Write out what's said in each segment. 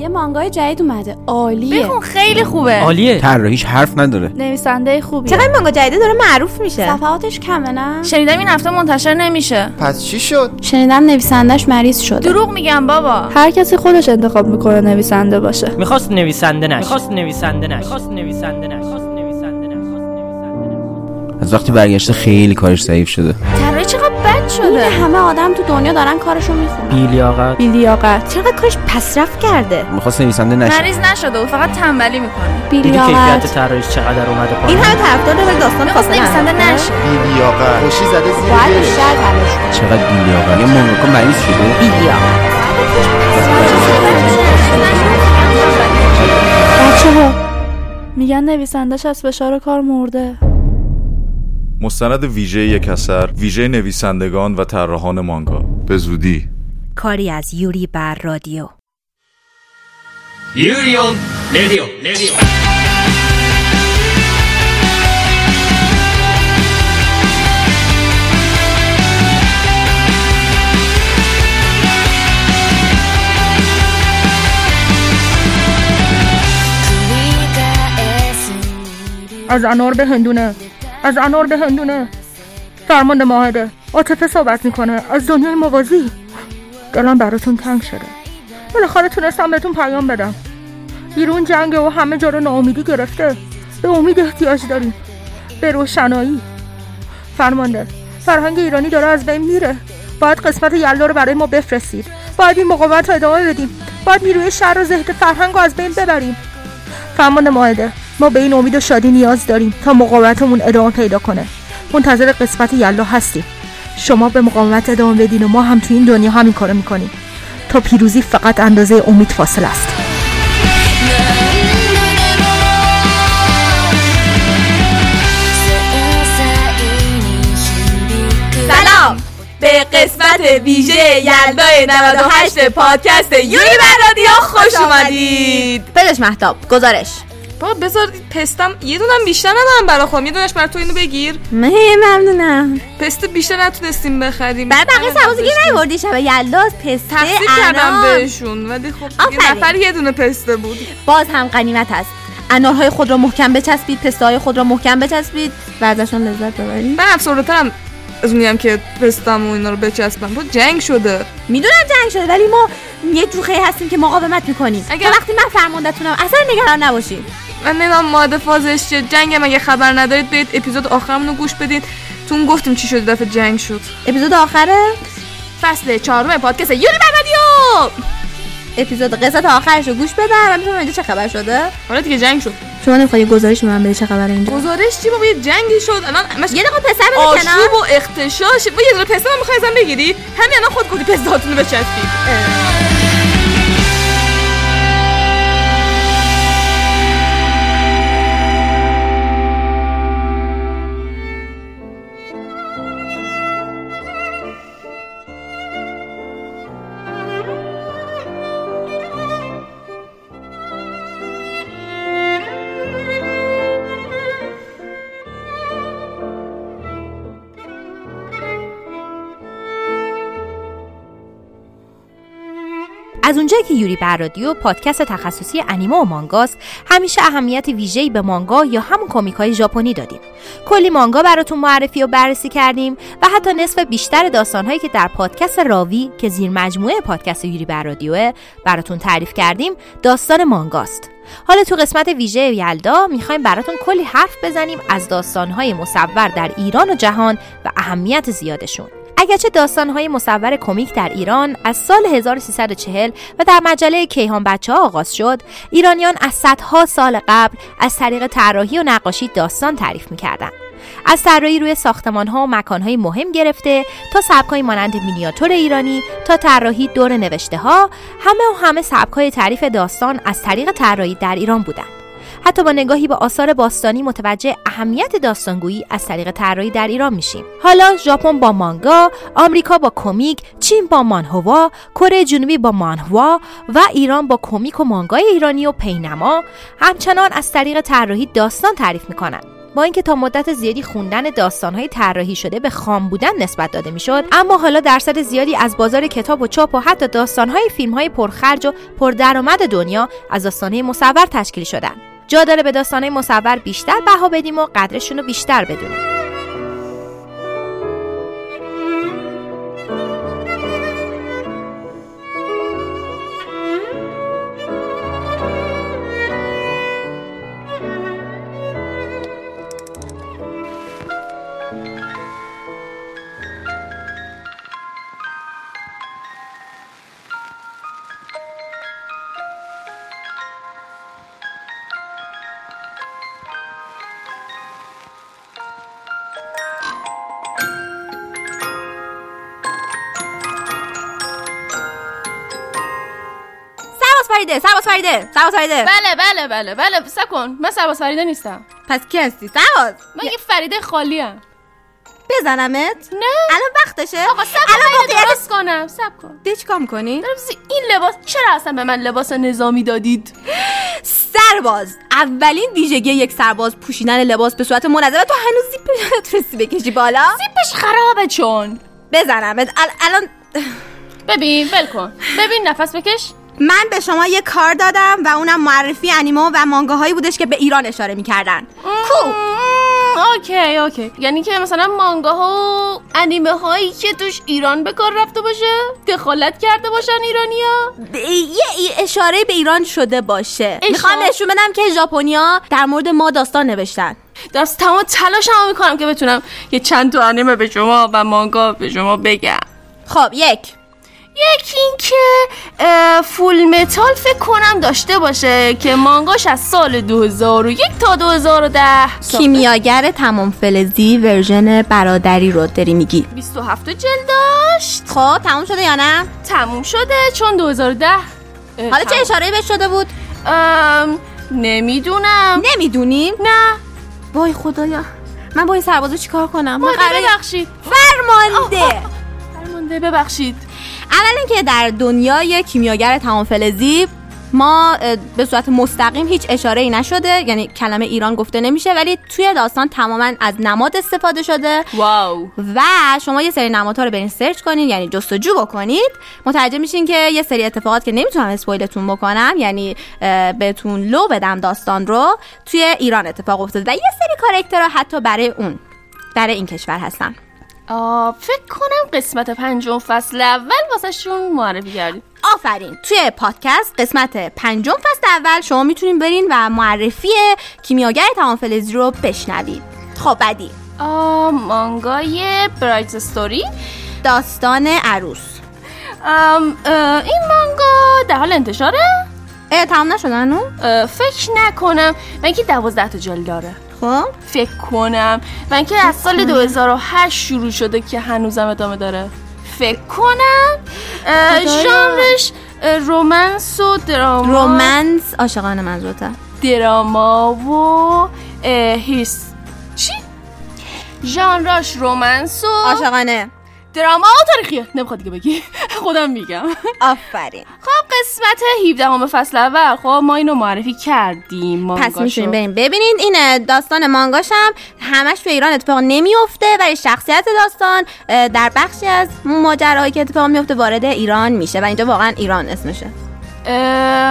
یه مانگای جدید اومده. عالیه. بخون خیلی خوبه. عالیه. طراحیش حرف نداره. نویسنده خوبیه. چقدر مانگا جدیده داره؟ معروف میشه. صفحاتش کمه نه؟ شنیدم این هفته منتشر نمیشه. پس چی شد؟ شنیدم نویسندش مریض شده. دروغ میگم بابا. هر کسی خودش انتخاب می‌کنه نویسنده باشه. می‌خواست نویسنده نشه. می‌خواست نویسنده نشه. می‌خواست نویسنده نشه. می‌خواست نویسنده نشه. از وقتی برگشته خیلی کارش ضعیف شده. طراحی چقدر شده. همه آدم تو دنیا دارن کارشو می‌خونن. بیلیاقت. بیلیاقت. چقدر کارش پسرفت کرده؟ می‌خواست نویسنده نشه. مریض نشده و فقط تنبلی می‌کنه. دیدی کیفیت بیلیاقت طراحیش چقدر اومده این پایین همه طرفدار داره داستان می‌خواست فاصله نویسنده؟ نشه. بیلیاقت. خوشی زده زیر باید. بیشتر تلاش. چقدر بیلیاقت. یه مانگاکا مریض شده. بچه ها میگن نویسندش از فشار کار مرده. مستند ویژه یک اثر ویژه نویسندگان و طراحان مانگا. به زودی. کاری از یوری بر رادیو. یوریون رادیو رادیو. از انار به هندونه از انار به هندونه. فرمانده ماهده عاطفه صحبت می‌کنه. از دنیای موازی. دلم براتون تنگ شده. بالاخره تونستم بهتون پیام بدم. بیرون جنگ و همه جا رو ناامیدی گرفته. به امید احتیاج داریم. به روشنایی. فرمانده فرهنگ ایرانی داره از بین میره. باید قسمت یلا رو برای ما بفرستید. باید این مقاومت رو ادامه بدیم. باید نیروی شهر و ذهن فرهنگ رو از بین ببریم. فرمانده ماهده ما به این امید و شادی نیاز داریم تا مقاومتمون ادامه پیدا کنه. منتظر قسمت یلا هستیم. شما به مقاومت ادامه بدین و ما هم تو این دنیا همین کارو می‌کنیم. تا پیروزی فقط اندازه امید فاصله است. سلام. به قسمت ویژه یلدای 98 پادکست یوری بر رادیو خوش اومدید. بدش محتاب گزارش. بابا بذار پستم یه دونم بیشتر ندارم برا خودم. یه دونش برای تو اینو بگیر. مه ممنونم. پست بیشتر نتونستیم بخریم. برای بقیه سبازی که نیوردی شب یلداز پسته تقسیم کردم بهشون ولی خب یه. نفر یه دونه پسته بود. باز هم غنیمت است انارهای خود را محکم بچسبید پسته های خود را محکم بچسبید. و ازشون لذت ببرید. من افسرده ترم از اونیم که پستم و اینا رو بچسبم. با جنگ شده. می‌دونم جنگ شده ولی ما یه جوخه هستیم که مقاومت می‌کنیم. اگر- تا وقتی من فرماندهتونم اصلا نگران نباشید. من نمی‌دونم ماده فازش چیه. جنگ هم اگه خبر ندارید برید اپیزود آخرمون رو گوش بدید. تون گفتیم چی شد دفعه جنگ شد. اپیزود آخره؟ فصل چهارم پادکست یوری بر رادیو! اپیزود قسمت آخرش رو گوش بده من می‌تونم اینجا چه خبر شده؟ حالا دیگه جنگ شد. شما نمی‌خوای گزارش من بده چه خبر اینجا؟ گزارش چی؟ بابا یه جنگی شد. الان همش یه دقیقه پسر بده آشوب کنار. و اختشاش. با یه پسته من می‌خوای بگیری؟ همین الان خود گفتی پستهاتون رو بچسبید. اونجایی که یوری بر رادیو پادکست تخصصی انیمه و مانگاست همیشه اهمیت ویژه‌ای به مانگا یا همون کمیک های ژاپنی دادیم. کلی مانگا براتون معرفی و بررسی کردیم و حتی نصف بیشتر داستانهایی که در پادکست راوی که زیر مجموعه پادکست یوری بر رادیوه براتون تعریف کردیم داستان مانگاست حالا تو قسمت ویژه یلدا می‌خوایم براتون کلی حرف بزنیم از داستانهای مصور در ایران و جهان و اهمیت زیادشون. اگرچه داستانهای مصور کمیک در ایران از سال 1340 و در مجله کیهان بچه ها آغاز شد ایرانیان از صدها سال قبل از طریق طراحی و نقاشی داستان تعریف می‌کردند. از طراحی روی ساختمان ها و مکان های مهم گرفته تا سبک مانند مینیاتور ایرانی تا طراحی دور نوشته ها همه و همه سبک های تعریف داستان از طریق طراحی در ایران بودند. حتی با نگاهی به آثار باستانی متوجه اهمیت داستانگویی از طریق طراحی در ایران میشیم. حالا ژاپن با مانگا آمریکا با کمیک چین با مانهوا کره جنوبی با مانهوا و ایران با کمیک و مانگای ایرانی و پینما همچنان از طریق طراحی داستان تعریف می‌کنند. با اینکه تا مدت زیادی خوندن داستانهای طراحی شده به خام بودن نسبت داده می‌شد اما حالا درصد زیادی از بازار کتاب و چاپ و حتی داستانهای فیلمهای پرخرج و پردرآمد دنیا از داستانهای مصور تشکیل شدن. جا داره به داستانهای مصور بیشتر بها بدیم و قدرشون رو بیشتر بدونیم. فریده سرباز فریده بله بله بله بله سکن من سرباز فریده نیستم. پس کی هستی؟ سرباز من یه فریده خالی ام. بزنمت؟ نه. الان وقتشه. آقا سب الان موقعیت درست کنم. سب کن. دیگه چیکار می‌کنی دارم این لباس چرا اصلا به من لباس نظامی دادید؟ سرباز. اولین ویژگی یک سرباز پوشیدن لباس به صورت منظمه تو هنوز زیپ نتونستی بکشی بالا؟ سیپش خرابه چون. بزنمت. ال- الان ببین ول کن. ببین نفس بکش. من به شما یه کار دادم و اونم معرفی انیمه و مانگاهایی بودش که به ایران اشاره می‌کردن. کو اوکی اوکی. یعنی که مثلا مانگاها و انیمه هایی که توش ایران به کار رفته باشه دخالت کرده باشن ایرانیا؟ یه اشاره به ایران شده باشه؟ می‌خوام نشون بدم که ژاپنیا در مورد ما داستان نوشتن. دست تمام تلاشمو می‌کنم که بتونم یه چند تا انیمه به شما و مانگا به شما بگم. خب یک. یکی این که اه، Fullmetal فکر کنم داشته باشه که مانگاش از سال 2001 تا 2010 ساخته. کیمیاگر تمام فلزی version برادری رو داری میگی. 27 جلد داشت. خب تموم شده یا نه؟ تموم شده چون 2010 اه، حالا چه. اشاره بهش شده بود؟ ام، نمی‌دونم. نمی‌دونیم؟ نه. وای خدایا. من با این سربازو چیکار کنم؟ من قراره ببخشید. فرمانده. فرمانده ببخشید. اول اینکه در دنیای کیمیاگر تمام فلزی ما به صورت مستقیم هیچ اشاره ای نشده. یعنی کلمه ایران گفته نمیشه ولی توی داستان تماما از نماد استفاده شده. واو. و شما یه سری نمادها رو برین سرچ کنید یعنی جستجو بکنید. متوجه میشین که یه سری اتفاقات که نمی‌تونم اسپویلتون بکنم یعنی بهتون لو بدم داستان رو توی ایران اتفاق افتاده. و یه سری کارکترها حتی برای اون برای این کشور هستن. فکر کنم قسمت پنجم فصل اول واسه شون معرفی کردیم. آفرین. توی پادکست قسمت پنجم فصل اول شما می‌تونین برین و معرفی کیمیاگر تمام فلزی رو بشنوید. خب بعدی. مانگای برایت ستوری داستان عروس. ام، اه، این مانگا در حال انتشاره؟ اه تمام نشدن اه، فکر نکنم. اینکه دوازده تا جلد داره؟ خب؟ فکر کنم. و اینکه از سال 2008 شروع شده که هنوزم ادامه داره. فکر کنم. ژانرش رومنس و دراما. رومنس؟ عاشقانه منظورته دراما و هیس چی؟ ژانراش رومنس و عاشقانه. دراما و تاریخیه. نمی‌خواد دیگه بگی. خودم میگم. آفرین. خب قسمت 17 همه فصل اول. خب ما اینو معرفی کردیم پس مانگاشو. می‌تونیم بریم. ببینید این داستان مانگاشم همش تو ایران اتفاق نمیفته ولی شخصیت داستان در بخشی از ماجراهایی که اتفاق میفته وارد ایران میشه و اینجا واقعا ایران اسمشه.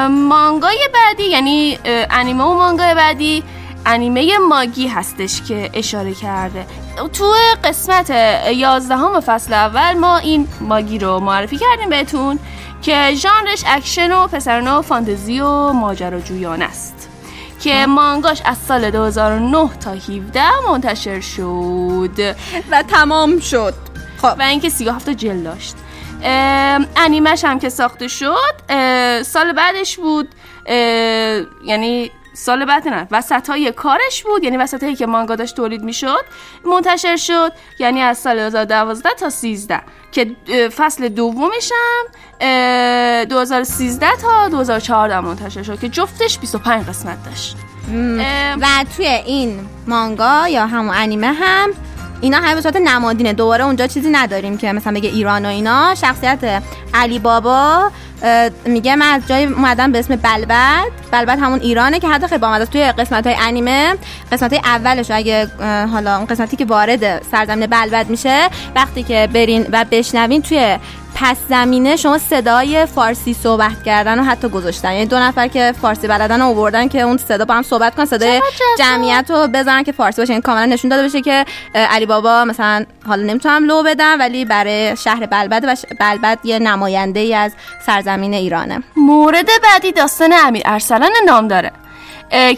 مانگای بعدی یعنی انیمه و مانگای بعدی انیمه ماگی هستش که اشاره کرده. تو قسمت یازدهم فصل اول ما این ماگی رو معرفی کردیم بهتون که ژانرش اکشن و پسرانه و فانتزی و ماجراجویانه است. که مانگاش از سال 2009 تا 17 منتشر شد. و تمام شد. و اینکه 37 جلد داشت. انیمش هم که ساخته شد سال بعدش بود یعنی سال بعد نه. وسط های کارش بود یعنی وسط هایی که مانگا داشت تولید می‌شد منتشر شد یعنی از سال 2012 تا 13 که فصل دومش هم اه، 2013 تا 2014 منتشر شد که جفتش 25 قسمت داشت. و توی این مانگا یا همون انیمه هم اینا همه به صورت نمادینه. دوباره اونجا چیزی نداریم که مثلا بگه ایران و اینا. شخصیت علی بابا میگه من از جای اومدم به اسم بلبد. بلبد همون ایرانه که حتی خیلی با توی قسمت های انیمه قسمت های اولش اگه حالا اون قسمتی که وارد سرزمین بلبد میشه وقتی که برین و بشنوین توی پس زمینه شما صدای فارسی صحبت کردن و حتی گذاشتن. یعنی دو نفر که فارسی بلدن آوردن که اون صدا با هم صحبت کنن صدای جمعیت رو بزنن که فارسی باشه. این کاملا نشون داده بشه که علی بابا مثلا حالا نمی‌تونم لو بدم ولی برای شهر بلبد و ش- بلبد یه نماینده ای از سرزمین ایرانه. مورد بعدی داستان امیر ارسلان نام داره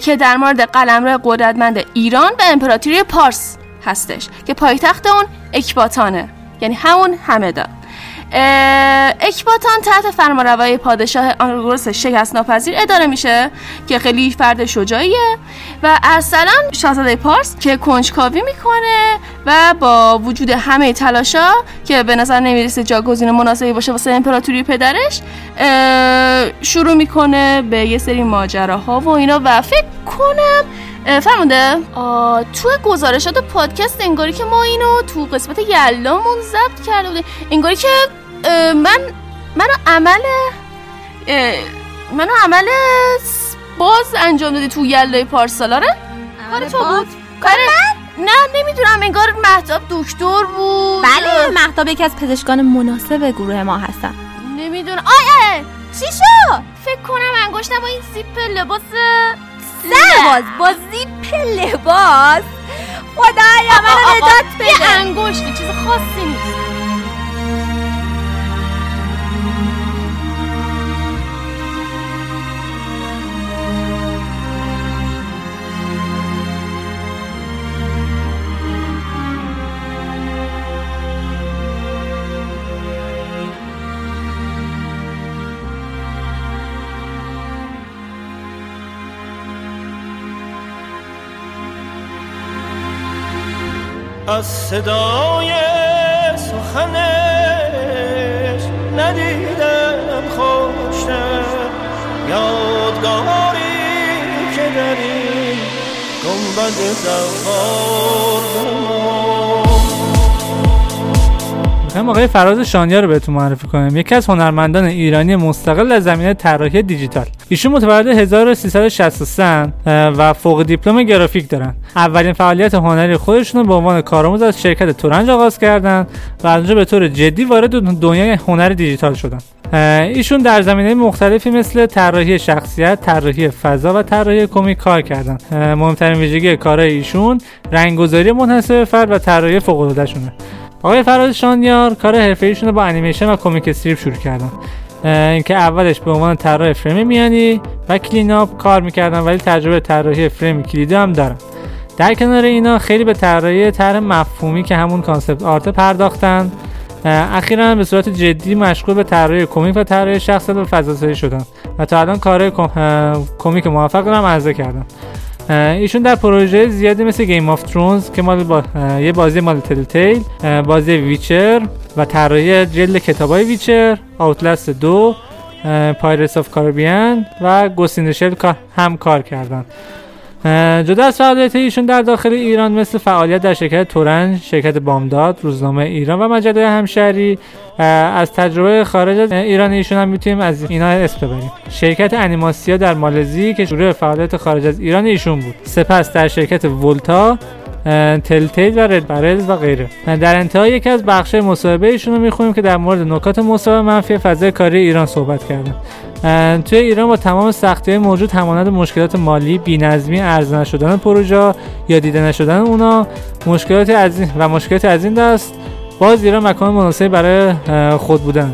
که در مورد قلمرو قدرتمند ایران و امپراتوری پارس هستش که پایتخت اون اکباتانه یعنی همون همدا. اه، اکباتان تحت فرمانروایی پادشاه آنگروس شکست ناپذیر اداره میشه که خیلی فرد شجاعیه و ارسلان شاهزاده پارس که کنجکاوی می‌کنه و با وجود همه تلاشا که به نظر نمی‌رسه جاگزین مناسبی باشه واسه امپراتوری پدرش شروع می‌کنه به یه سری ماجراها و اینا و فکر کنم فرمونده. تو گزارشات پادکست انگاری که ما اینو تو قسمت یلامون ضبط کرده بودیم. انگاری که من منو عمل منو عمل باز انجام دادی تو یلای پارسالاره کار تو بود. کار نه نمی‌دونم انگار مهتاب دکتر بود. بله مهتاب یکی از پزشکان مناسب گروه ما هستن. نمی‌دونم. آیه چی شد؟ فکر کنم انگشتم با این زیپ لباس لباس با زیپ لباس. خدایا منو نجات یه بده. انگشت چیز خاصی نیست. از صدای سخنش ندیدم خوشتر. یادگاری که در این گنبد می‌خوایم آقای فراز شانیا رو بهتون معرفی کنیم یکی از هنرمندان ایرانی مستقل در زمینه طراحی دیجیتال. ایشون متولد 1363 اه، و فوق دیپلم گرافیک دارن اولین فعالیت هنری خودشون رو به عنوان کارآموز از شرکت تورنج آغاز کردن و از اونجا به طور جدی وارد دنیای هنر دیجیتال شدن ایشون در زمینه مختلفی مثل طراحی شخصیت، طراحی فضا و طراحی کمیک کار کردن. مهمترین ویژگی کارهای ایشون رنگگذاری منحصر به فرد و طراحی فوق‌العاده‌شونه. آقای فراز شانیار کار حرفه‌ایشون رو با انیمیشن و کمیک استریپ شروع کردن اینکه اولش به عنوان طراح فریم میانی و cleanup کار می‌کردن ولی تجربه طراحی فریم کلیدی هم دارن در کنار اینا خیلی به طراحی طرح مفهومی که همون concept art پرداختن. اخیرا به صورت جدی مشغول به طراحی کمیک و طراحی شخصیت و فضاسازی شدن و تا الان کارهای کمیک موفق رو هم عرضه کردن اه، ایشون در پروژه زیادی مثل Game of Thrones که مال با... یه بازی مال Telltale بازی ویچر و طراحی جلد کتابای ویچر Outlast The Pirates of Caribbean و Ghost in Shell کار- هم کار کردن. جدا از فعالیت ایشون در داخل ایران مثل فعالیت در شرکت تورنج، شرکت بامداد، روزنامه ایران و مجله همشهری از تجربه خارج از ایران ایشون هم می‌تونیم از اینا اسم ببریم. شرکت انیماسیا در مالزی که شروع فعالیت خارج از ایران ایشون بود. سپس در شرکت ولتا تلتیل و رد برلز و غیره. در انتها یکی از بخش مصاحبه ایشون رو می‌خونیم که در مورد نکات و منفی فضای کاری ایران صحبت کردن. توی ایران با تمام سختی موجود همانند مشکلات مالی بینظمی ارز نشدن پروژه یا دیده نشدن اونا مشکلاتی از این و مشکلاتی از این دست باز ایران مکان مناسبی برای خود بودن.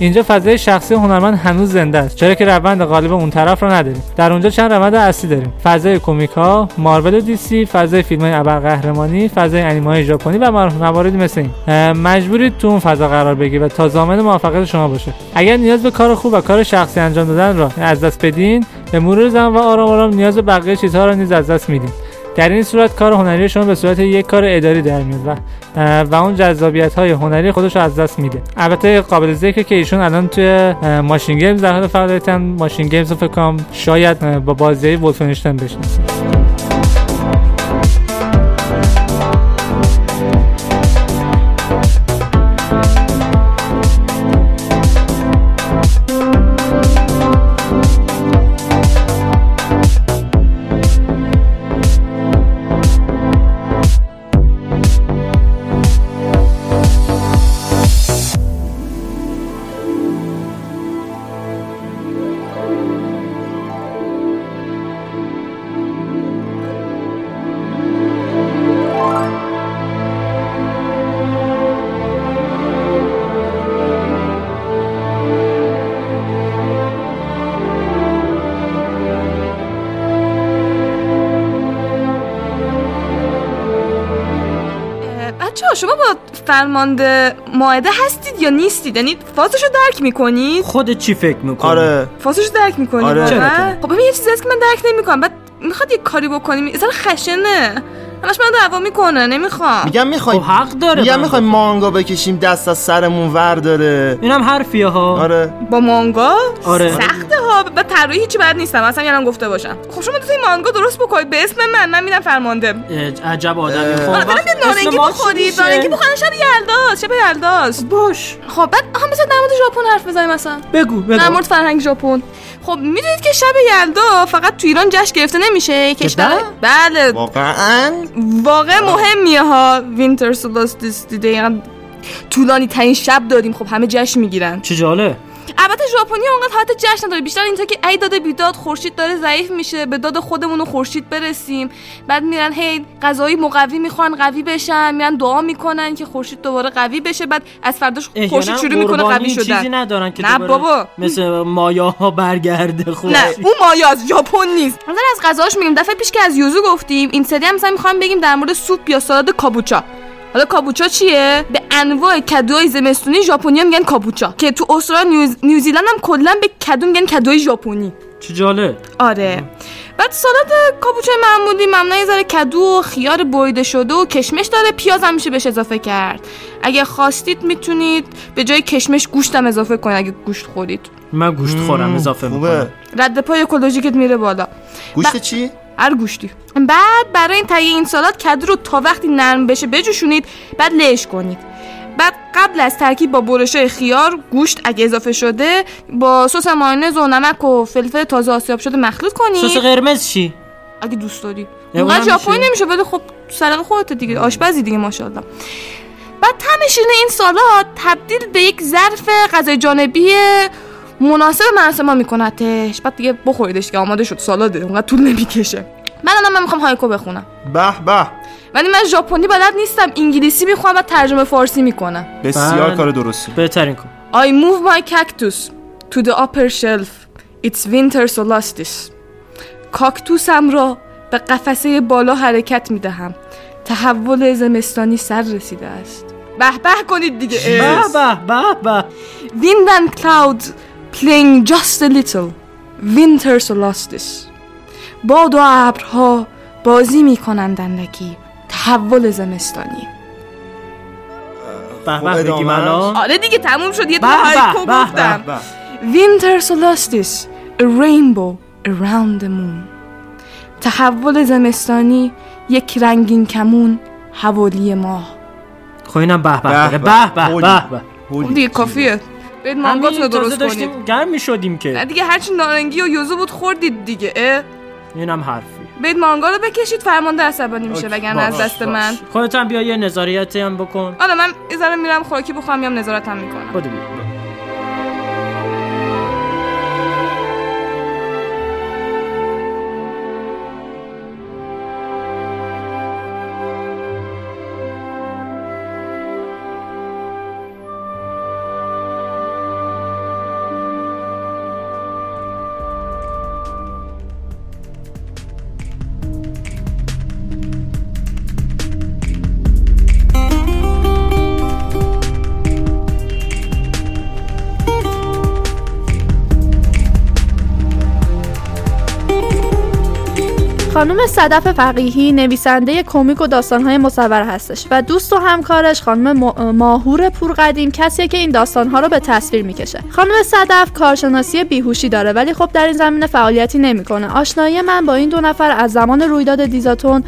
اینجا فضای شخصی هنرمند هنوز زنده است چرا که روند غالب اون طرف رو نداریم. در اونجا چند روند اصلی داریم. فضای کمیک ها مارول و دی سی فضای فیلم های ابرقهرمانی فضای انیمه های ژاپنی و مواردی مثل این. مجبورید تو اون فضا قرار بگیرید و تا ضامن موفقیت شما باشه. اگر نیاز به کار خوب و کار شخصی انجام دادن را از دست بدین به مرور زمان و آرام آرام نیاز به بقیه چیزها را نیز از دست میدین. در این صورت کار هنری شما به صورت یک کار اداری در میاد و و اون جذابیت های هنری خودش رو از دست میده. البته قابل ذکره که ایشون الان توی MachineGames در حال فعالیتن. MachineGames رو فکر کنم شاید با بازی Wolfenstein بشناسید با فرمانده ماعده هستید یا نیستید؟ یعنی فازشو درک می‌کنید؟ خودت چی فکر می‌کنی؟ آره. فازشو درک می‌کنید آره. خب ببین یه چیزی هست که من درک نمی‌کنم. بعد می‌خواد یه کاری بکنیم. ذره خشنه. همش من دعوا می‌کنه. نمی‌خوام میگم می‌خوایم. خب حق داره میگم بنده می‌خوایم مانگا بکشیم دست از سرمون ور داره اینم حرفیه ها. آره. با مانگا؟ آره. سخته طراحی هیچی بد نیستم اصلا یادم گفته باشم. خب شما این مانگا درست بکنید. به اسم من من میدم فرمانده. عجب آدمی. خب حالا برم نارنگی بخورید؟ نارنگی بخورن شب یلداست شب یلداست باش. خب بعد هم مثلا در مورد ژاپن حرف بزنیم مثلا بگو در بگو مورد فرهنگ ژاپن. خب می‌دونید که شب یلدا فقط تو ایران جشن گرفته نمیشه. کشور بله؟ واقعا؟ واقع مهمیه ها. winter solstice دیگه طولانی ترین شب داریم. خب همه جشن می‌گیرن. چه جاله البته ژاپنی اونقدر حالت جشن نداره. بیشتر اینطور که ای داده بیداد خورشید داره ضعیف میشه به داد خودمون و خورشید برسیم. بعد میرن هی غذایی مقوی می‌خوان قوی بشن میرن دعا می‌کنن که خورشید دوباره قوی بشه. بعد از فرداش خورشید احیانا شروع می‌کنه قوی شدن. چیزی ندارن که نه بابا. مثل مایا ها برگرده خب نه اون مایاز ژاپن نیست. مثلا از غذاش میگیم. دفعه پیش که از یوزو گفتیم این سری هم مثلا می‌خوام بگیم در مورد سوپ یا سالاد کابوچا. حالا کابوچا چیه؟ به انواع کدوهای زمستونی ژاپنیا میگن کابوچا که تو استرالیا نیوز... نیوزیلند هم کلا به کدو میگن کدوی ژاپنی. چه جاله آره. بعد سالاد کابوچه معمولی معمولا یه ذره کدو و خیار بریده شده و کشمش داره پیاز هم میشه بهش اضافه کرد. اگه خواستید می‌تونید به جای کشمش گوشتم اضافه کنید اگه گوشت خورید. من گوشت خورم اضافه می‌کنم. رد پای اکولوژیکت میره بالا. گوشت ب- چی؟ هر گوشتی. بعد برای این تهیه این سالاد کدو رو تا وقتی نرم بشه بجوشونید بعد لش کنید. بعد قبل از ترکیب با برشه خیار گوشت اگه اضافه شده با سس مایونز و نمک و فلفل تازه آسیاب شده مخلوط کنید. سس قرمز چی؟ اگه دوست داری. اونم اونقدر ژاپنی میشه؟ نمیشه ولی خب سلیقه خودت دیگه آشپزی دیگه ماشاءالله. بعد طعم شیرین این سالاد تبدیل به یک ظرف غذای جانبی مناسب مراسم ما میکنتش بعد دیگه بخوریدش که آماده شد سالاده اونقدر طول نمی‌کشه. من الان من می‌خوام هایکو بخونم. به به. ولی من ژاپنی بلد نیستم انگلیسی می‌خونم و ترجمه فارسی می‌کنم. بسیار بله. کار درستی. بهترین کن I move my cactus to the upper shelf. It's winter solstice کاکتوسم را به قفسه بالا حرکت می‌دهم. تحول زمستانی سر رسیده است. به به کنید دیگه. به به به به. Wind and clouds playing just a little. Winter solstice باد و ابرها بازی می‌کنند اندکی تحول زمستانی به ادامه. الان آره دیگه تموم شد یه به، هایکو گفتم. Winter solstice A rainbow around the moon تحول زمستانی یک رنگین کمون حوالی ماه خب اینم به به به. به. به. اون دیگه کافیه برید مانگاتون رو درست کنید گرم می‌شدیم که دیگه هرچی نارنگی و یوزو بود خوردید دیگه اه؟ اینم حرفی. برید مانگا رو بکشید فرمانده عصبانی میشه وگرنه از دست باش. من. خودت هم بیا یه نظاریتی هم بکن. حالا من یه ذره میرم خوراکی بخورم میام نظارتم می‌کنم. خود خانم صدف فقیهی نویسنده کمیک و داستانهای مصور هستش و دوست و همکارش خانم ما- ماهور پورقدیم کسیه که این داستانها رو به تصویر می‌کشه. خانم صدف کارشناسی بیهوشی داره ولی خب در این زمینه فعالیتی نمی‌کنه. آشنایی من با این دو نفر از زمان رویداد دیزاتون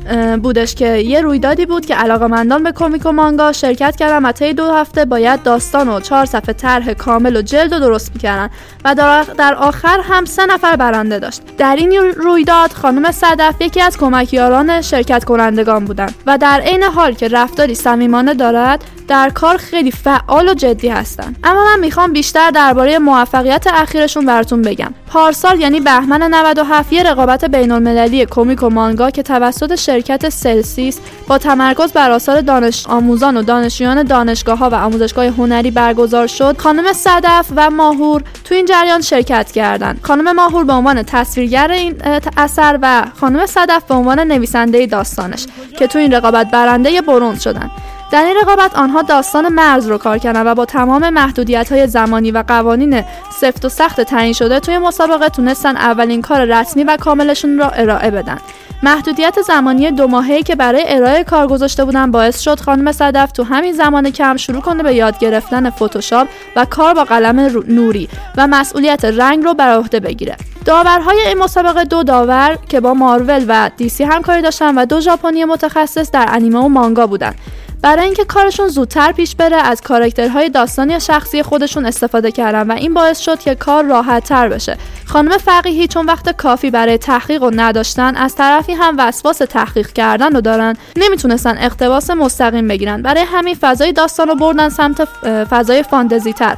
بودش که یه رویدادی بود که علاقمندان به کمیک و مانگا شرکت کردن و طی دو هفته باید داستان و چهار صفحه طرح کامل و جلد رو درست می‌کردن و در آخر هم سه نفر برنده داشت. در این رویداد خانم صدف یکی از کمکیاران شرکت کنندگان بودند و در عین حال که رفتاری صمیمانه دارد در کار خیلی فعال و جدی هستند اما من می‌خوام بیشتر درباره موفقیت اخیرشون براتون بگم. پارسال یعنی بهمن 97 یه رقابت بین المللی کمیک و مانگا که توسط شرکت سلسیس با تمرکز بر آثار دانش آموزان و دانشجویان دانشگاه ها و آموزشگاه هنری برگزار شد خانم صدف و ماهور تو این جریان شرکت کردند خانم ماهور به عنوان تصویرگر این اثر و خانم صدف به عنوان نویسنده داستانش که تو این رقابت برنده برنز شدن. در این رقابت آنها داستان مرز رو کار کردن و با تمام محدودیت های زمانی و قوانین سفت و سخت تعیین شده توی مسابقه تونستن اولین کار رسمی و کاملشون را ارائه بدن. محدودیت زمانی دو ماهه‌ای که برای ارائه کار گذاشته بودن باعث شد خانم صدف تو همین زمان کم شروع کنه به یاد گرفتن فتوشاپ و کار با قلم نوری و مسئولیت رنگ رو بر عهده بگیره. داورهای این مسابقه دو داور که با مارول و دیسی همکاری داشتن و دو ژاپنی متخصص در انیمه و مانگا بودن. برای اینکه کارشون زودتر پیش بره از کاراکترهای داستانی شخصی خودشون استفاده کردن و این باعث شد که کار راحت تر بشه. خانم فقیهی چون وقت کافی برای تحقیق رو نداشتن از طرفی هم وسواس تحقیق کردن رو دارن. نمی‌تونستن اقتباس مستقیم بگیرن. برای همین فضای داستان رو بردن سمت فضای فانتزی تر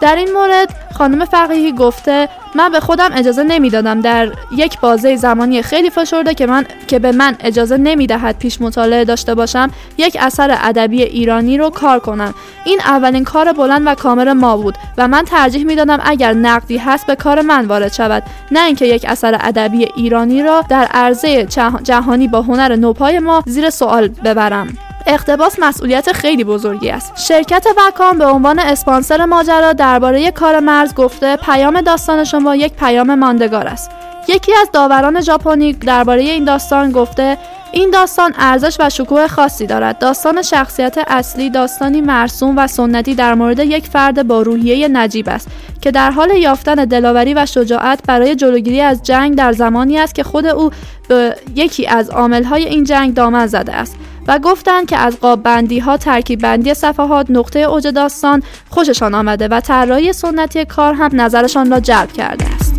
در این مورد خانم فقیهی گفته من به خودم اجازه نمی‌دادم در یک بازه زمانی خیلی فشرده که من که به من اجازه نمی‌دهد پیش مطالعه داشته باشم یک اثر ادبی ایرانی رو کار کنم. این اولین کار بلند و کامل ما بود و من ترجیح می‌دادم اگر نقدی هست به کار من وارد شود. نه اینکه یک اثر ادبی ایرانی را در عرضه جه- جهانی با هنر نوپای ما زیر سوال ببرم. اقتباس مسئولیت خیلی بزرگی است. شرکت وکام به عنوان اسپانسر ماجرا درباره کار مرز گفته پیام داستان شما یک پیام ماندگار است. یکی از داوران ژاپنی درباره این داستان گفته این داستان ارزش و شکوه خاصی دارد. داستان شخصیت اصلی داستانی مرسوم و سنتی در مورد یک فرد با روحیه نجیب است که در حال یافتن دلاوری و شجاعت برای جلوگیری از جنگ در زمانی است که خود او به یکی از عاملهای این جنگ دامن زده است. و گفتند که از قاب بندی ها ترکیب بندی صفحات نقطه اوج داستان خوششان آمده و طراحی سنتی کار هم نظرشان را جلب کرده است.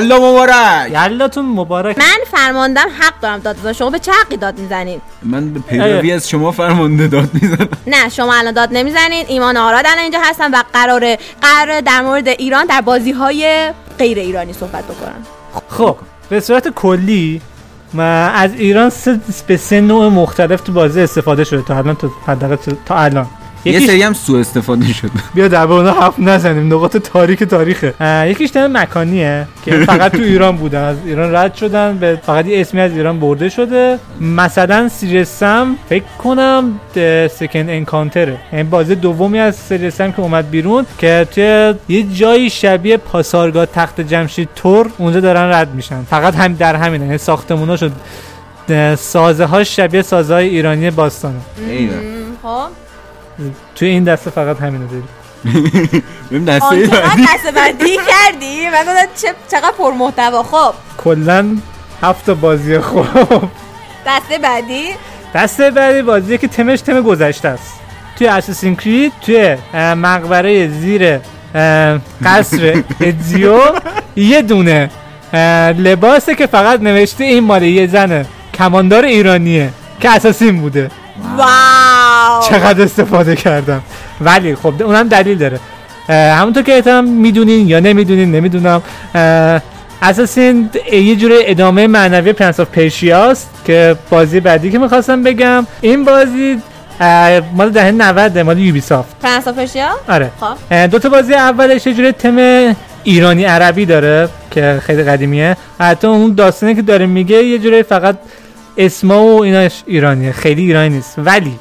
یلا مبارک. یلاتون مبارک. من فرماندم حق دارم داد بزنم. شما به چه حقی داد می‌زنین من به پیروی از شما فرمانده داد می‌زنم. نه شما الان داد نمی‌زنین ایمان آراد الان اینجا هستن و قراره قراره در مورد ایران در بازی های غیر ایرانی صحبت بکنم خب به صورت کلی ما از ایران سه به سه نوع مختلف تو بازی استفاده شده تا الان تا- تا الان. یه سری هم سوء استفاده شد. بیا در اونا حرف نزنیم. نقاط تاریک تاریخه. یکیش تم مکانیه که فقط تو ایران بودن. از ایران رد شدن به فقط یه اسمی از ایران برده شده. مثلا سیریسم فکر کنم سکند انکانتره. یعنی بازی دومی از سیریسم که اومد بیرون که توی یه جایی شبیه پاسارگاه تخت جمشید تور اونجا دارن رد میشن. فقط هم در همینه. یعنی ساختموناشو سازه ها شبیه سازه های ایرانی باستانه. خب. توی این دسته فقط همینو داریم ببین دسته بعدی. دسته بندی کردی؟ من گفتم چه چقدر پر محتوا خب. کلا هفت تا بازی خوب. دسته بعدی؟ دسته بعدی بازی که تمش تم گذشته است. توی اساسین کرید توی مقبره زیر قصر ادزیو یه دونه لباسه که فقط نوشته این مال یه زنه کماندار ایرانیه که Assassin بوده. wow. چقدر استفاده کردم. ولی خب اونم دلیل داره. همونطور که احتمال می‌دونین یا نمی‌دونین نمی‌دونم. Assassin یه جوری ادامه معنوی Prince of Persia ست که بازی بعدی که می‌خواستم بگم. این بازی مال دهه 90 مال Ubisoft Prince of Persia آره. خب. دو تا بازی اولش یه جوری تم ایرانی عربی داره که خیلی قدیمیه. حتی اون داستانی که داره میگه یه جوری فقط اسما و ایناش ایرانیه. خیلی ایرانی نیست. ولی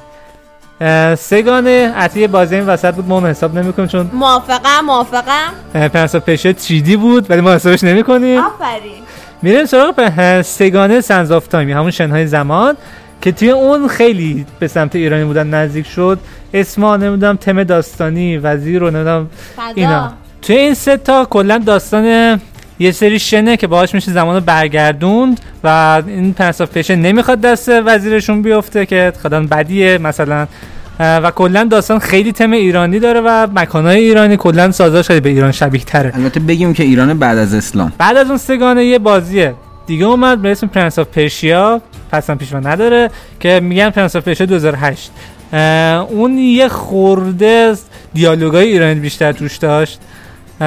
حتی یه بازی این وسط بود. ما اون حساب نمی‌کنیم چون موافقم موافقم. Prince of Persia 3D بود ولی ما حسابش نمی‌کنیم. آفرین. میریم سراغ سه‌گانه Sands of Time ی همون شنهای زمان که توی اون خیلی به سمت ایرانی بودن نزدیک شد. اسما نمی‌دونم تم داستانی وزیر رو نمی‌دونم اینا. توی این سه تا کلا داستان یه سری شنه که باهاش میشه زمان رو برگردوند و این Prince of Persia نمی‌خواد دست وزیرشون بیفته که خدا بدیه. مثلا و کلا داستان خیلی تم ایرانی داره و مکانهای ایرانی کلا سازاش خیلی به ایران شبیه تره. البته بگیم که ایران بعد از اسلام. بعد از اون سه‌گانه یه بازیه. دیگه اومد به اسم Prince of Persia پسوند پیشوند نداره که میگن Prince of Persia 2008 اه، اون یه خورده دیالوگای ایرانی بیشتر توش داشت. و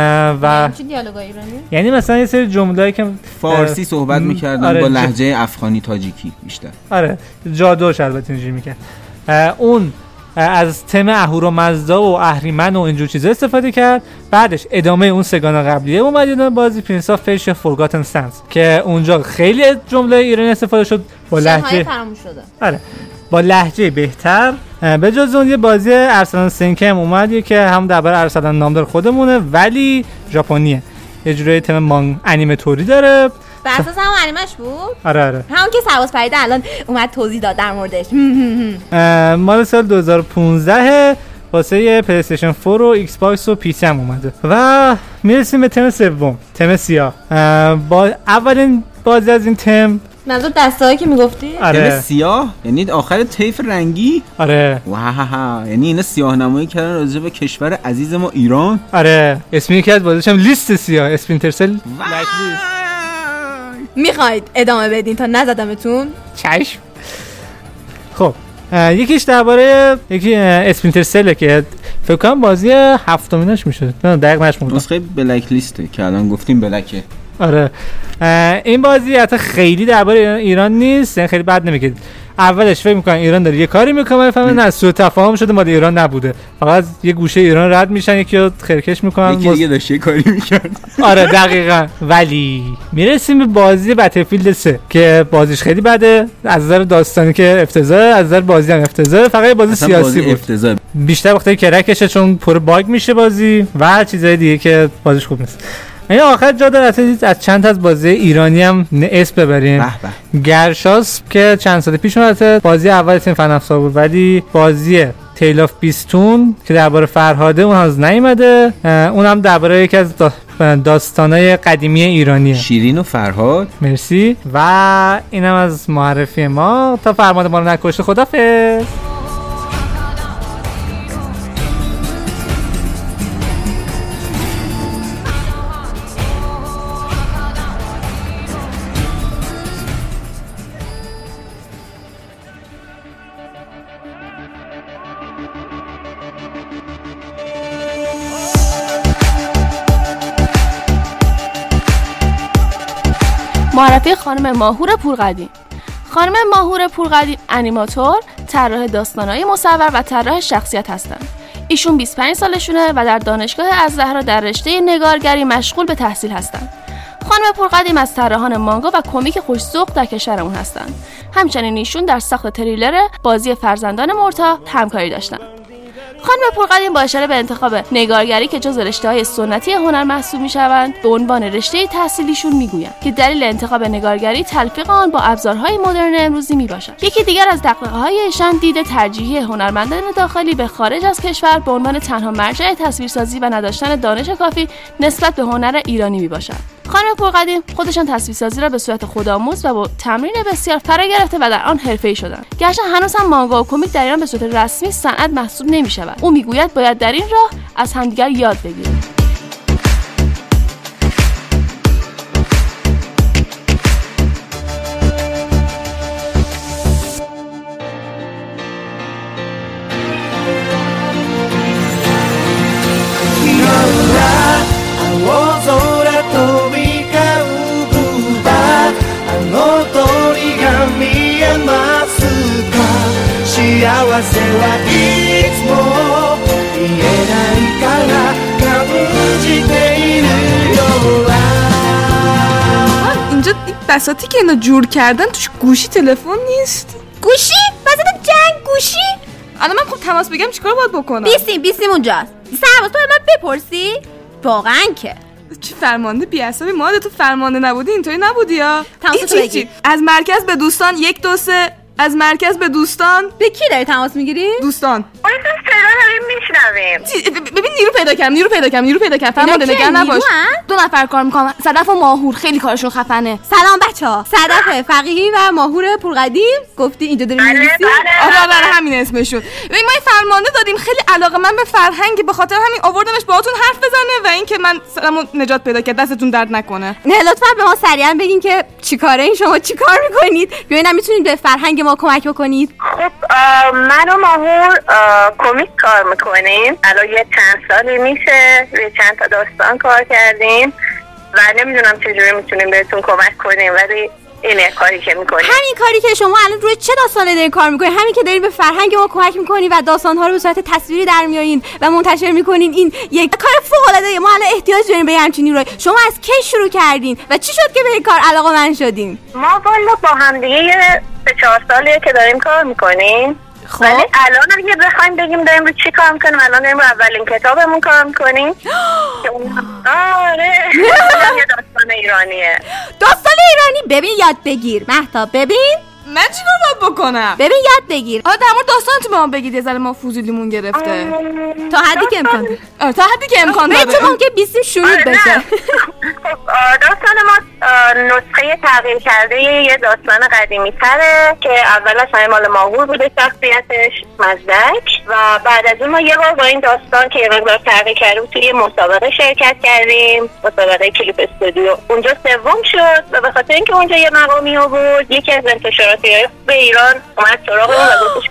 ایرانی؟ یعنی مثلا یه سری جمله‌ای که فارسی صحبت می‌کردن آره، با ج- لهجه افغانی تاجیکی بیشتر. آره جادوش البته اینجوری می‌کرد اون از تم اهورامزدا و اهریمن و اینجور چیزا استفاده کرد. بعدش ادامه اون سه‌گانه قبلیه اومد یه دونه بازی Prince of Persia Forgotten Sands که اونجا خیلی جمله ایرانی استفاده شد با لهجه. فراموش شده. آره. با لهجه بهتر. به جز اون یه بازی ارسلان سنکی هم اومد که هم درباره ارسلان نامدار خودمونه ولی ژاپنیه. یه جورایی تم مانگا انیمه طوری داره. بر اساس همون انیمش بود؟ آره آره. همون که سواز پریده الان اومد توضیح داد در موردش. مال سال 2015 واسه یه PlayStation 4 و Xbox و PC هم اومده. و می‌رسیم به تم سوم تم سیاه. اه، با اولین بازی از این تم منظور دستایی که می‌گفتی؟ آره. دم سیاه یعنی آخر طیف رنگی؟ آره. واه. یعنی اینا سیاه نمایی کردن راجع به کشور عزیز ما ایران؟ آره. اسمی یکی از هم لیست سیاه اسپینتر سل می‌خواید ادامه بدین تا نزدمتون؟ چشم. خب یکیش درباره یکی اسپینتر سله که فکر کنم بازی هفتمینش میشه نه دقیق نشمردم. نسخه بلک لیسته که الان گفتیم بلکه. آره. این بازی حتی خیلی درباره ایران نیست یعنی خیلی بد نمیگه اولش فکر می‌کنن ایران داره یه کاری می‌کنه فهمیدن نه سوء تفاهم شده مال ایران نبوده. فقط یه گوشه ایران رد میشن یکی رو خرکش می‌کنن یکی دیگه داشت یه کاری می‌کرد. آره دقیقا. ولی می‌رسیم به بازی بتلفیلد 3 که بازیش خیلی بده. از نظر داستانی که افتضاح از نظر بازی هم افتضاح. فقط یه بازی سیاسی بازی بود. افتضاح. بیشتر وقتی کرکشه چون پر باگ میشه بازی و چیزای دیگه که بازیش خوب نیست. این آخر جا اصلا از چند از بازی ایرانی هم اسم ببریم. گرشاس که چند سال پیش اومده بازی اول تیم فن افزار بود ولی بازی تیل آف بیستون که درباره فرهاده اون هنوز نیومده. اه، اون هم درباره یکی از دا داستانای قدیمی ایرانیه. شیرین و فرهاد. مرسی. و اینم از معرفی ما. تا فرمانده ما رو نکشته خدافظ. معرفی خانم ماهور پورقدیم خانم ماهور پورقدیم انیماتور، طراح داستانهای مصور و طراح شخصیت هستند. ایشون 25 سالشونه و در دانشگاه از زهرا در رشته نگارگری مشغول به تحصیل هستند. خانم پرقدیم از طراحان مانگا و کمیک خوش‌ذوق در کشورمون هستند. همچنین ایشون در ساخت تریلر بازی فرزندان مرتا همکاری داشتند. خانم پرقدیم با اشاره به انتخاب نگارگری که جز رشته های سنتی هنر محسوب می شوند به عنوان رشته تحصیلیشون می‌گویند که دلیل انتخاب نگارگری تلفیق آن با ابزارهای مدرن امروزی می باشد یکی دیگر از دقدقه های ایشان دید ترجیحی هنرمندان داخلی به خارج از کشور به عنوان تنها مرجع تصویرسازی و نداشتن دانش کافی نسبت به هنر ایرانی می باشد خانم پرقدیم خودشان تصویرسازی را به صورت خودآموز و با تمرین بسیار فرا گرفته و در آن حرفه‌ای شدند. گرچه هنوز هم مانگا و کمیک در ایران به صورت رسمی صنعت محسوب نمی شود او می‌گوید باید در این راه از همدیگر یاد بگیریم. بساتی که اینا جور کردن توش گوشی تلفن نیست. گوشی؟ وسط جنگ گوشی؟ الان من خب تماس بگم چیکار باید بکنم؟ بیستیم بیستیم اونجاست. سرباز تو من بپرسی؟ واقعا که. چی فرمانده بی حسابی ماده تو فرمانده نبودی اینطوری نبودی یا؟ تماس این تو. چی؟ از مرکز به دوستان یک دو سه از مرکز به دوستان؟ به کی داری تماس می‌گیری؟ دوستان. ببین نیرو پیدا کردم نیرو پیدا کردم نیرو پیدا کردم. فرمانده؟ نگران نباش؟ دو نفر کار می‌کنم صدف و ماهور خیلی کارشون خفنه. سلام بچه ها. صدف فقیهی و ماهور پورقدیم. گفتی اینجا داری می‌نویسی آره آره همین اسمشون. ببین ما فرمانده دادیم. خیلی علاقه من به فرهنگ به خاطر همین آوردمش باهاتون حرف بزنه و اینکه من سرمو نجات پیدا کرد دستتون درد نکنه. نه لطفا به ما سریعا بگین که چیکاره این شما چیکار می‌کنید؟ ببینم می‌تونید به فرهنگ ما کمک بکنید. خب من و ماهور اه، کمیک کار می‌کنیم. الان یه چند سالی میشه. روی چند تا داستان کار کردیم. و نمی‌دونم چجوری می‌تونیم بهتون کمک کنیم ولی اینه کاری که می‌کنیم. همین کاری که شما الان روی چه داستانی دارین کار می‌کنین؟ همین که دارین به فرهنگ ما کمک می‌کنین و داستانها رو به صورت تصویری در میارین و منتشر می‌کنین. این یک کار فوق العاده ما الان احتیاج داریم به یه همچین نیروی شما از کی شروع کردین و چی شد که به این کار علاقه من شدین؟ ما والا با هم دیگه یه سه چهار سالیه که داریم کار می‌کنیم. خب. ولی الان اگه بخوایم بگیم داریم رو چی کار می‌کنیم؟ الان داریم رو اولین کتابمون کار می‌کنیم. که اون- آره. داستان ایرانیه. داستان ایرانی ببین یاد بگیر. مهتاب ببین. من چیکار باید بکنم؟ ببین یاد بگیر. آره در مورد داستانتون به ما بگید. یه ذره ما فوزولیمون گرفته. تا حدی که امکان داره. تا حدی که امکان داره. تو ممکن بیستیم شنود آره، بشه. خب آه، داستان ما آه، نسخه تغییر کرده یه داستان قدیمی تره که اول همه مال ماهور بوده شخصیتش مزدک. و بعد از اون ما یه بار با این داستان که یه مقدار تغییر بود توی مسابقه شرکت کردیم. مسابقه کلیپ استودیو اونجا سوم شد و به خاطر اینکه اونجا یه مقامی بود یکی از انتشاراتی به ایران اومد سراغ و گفتش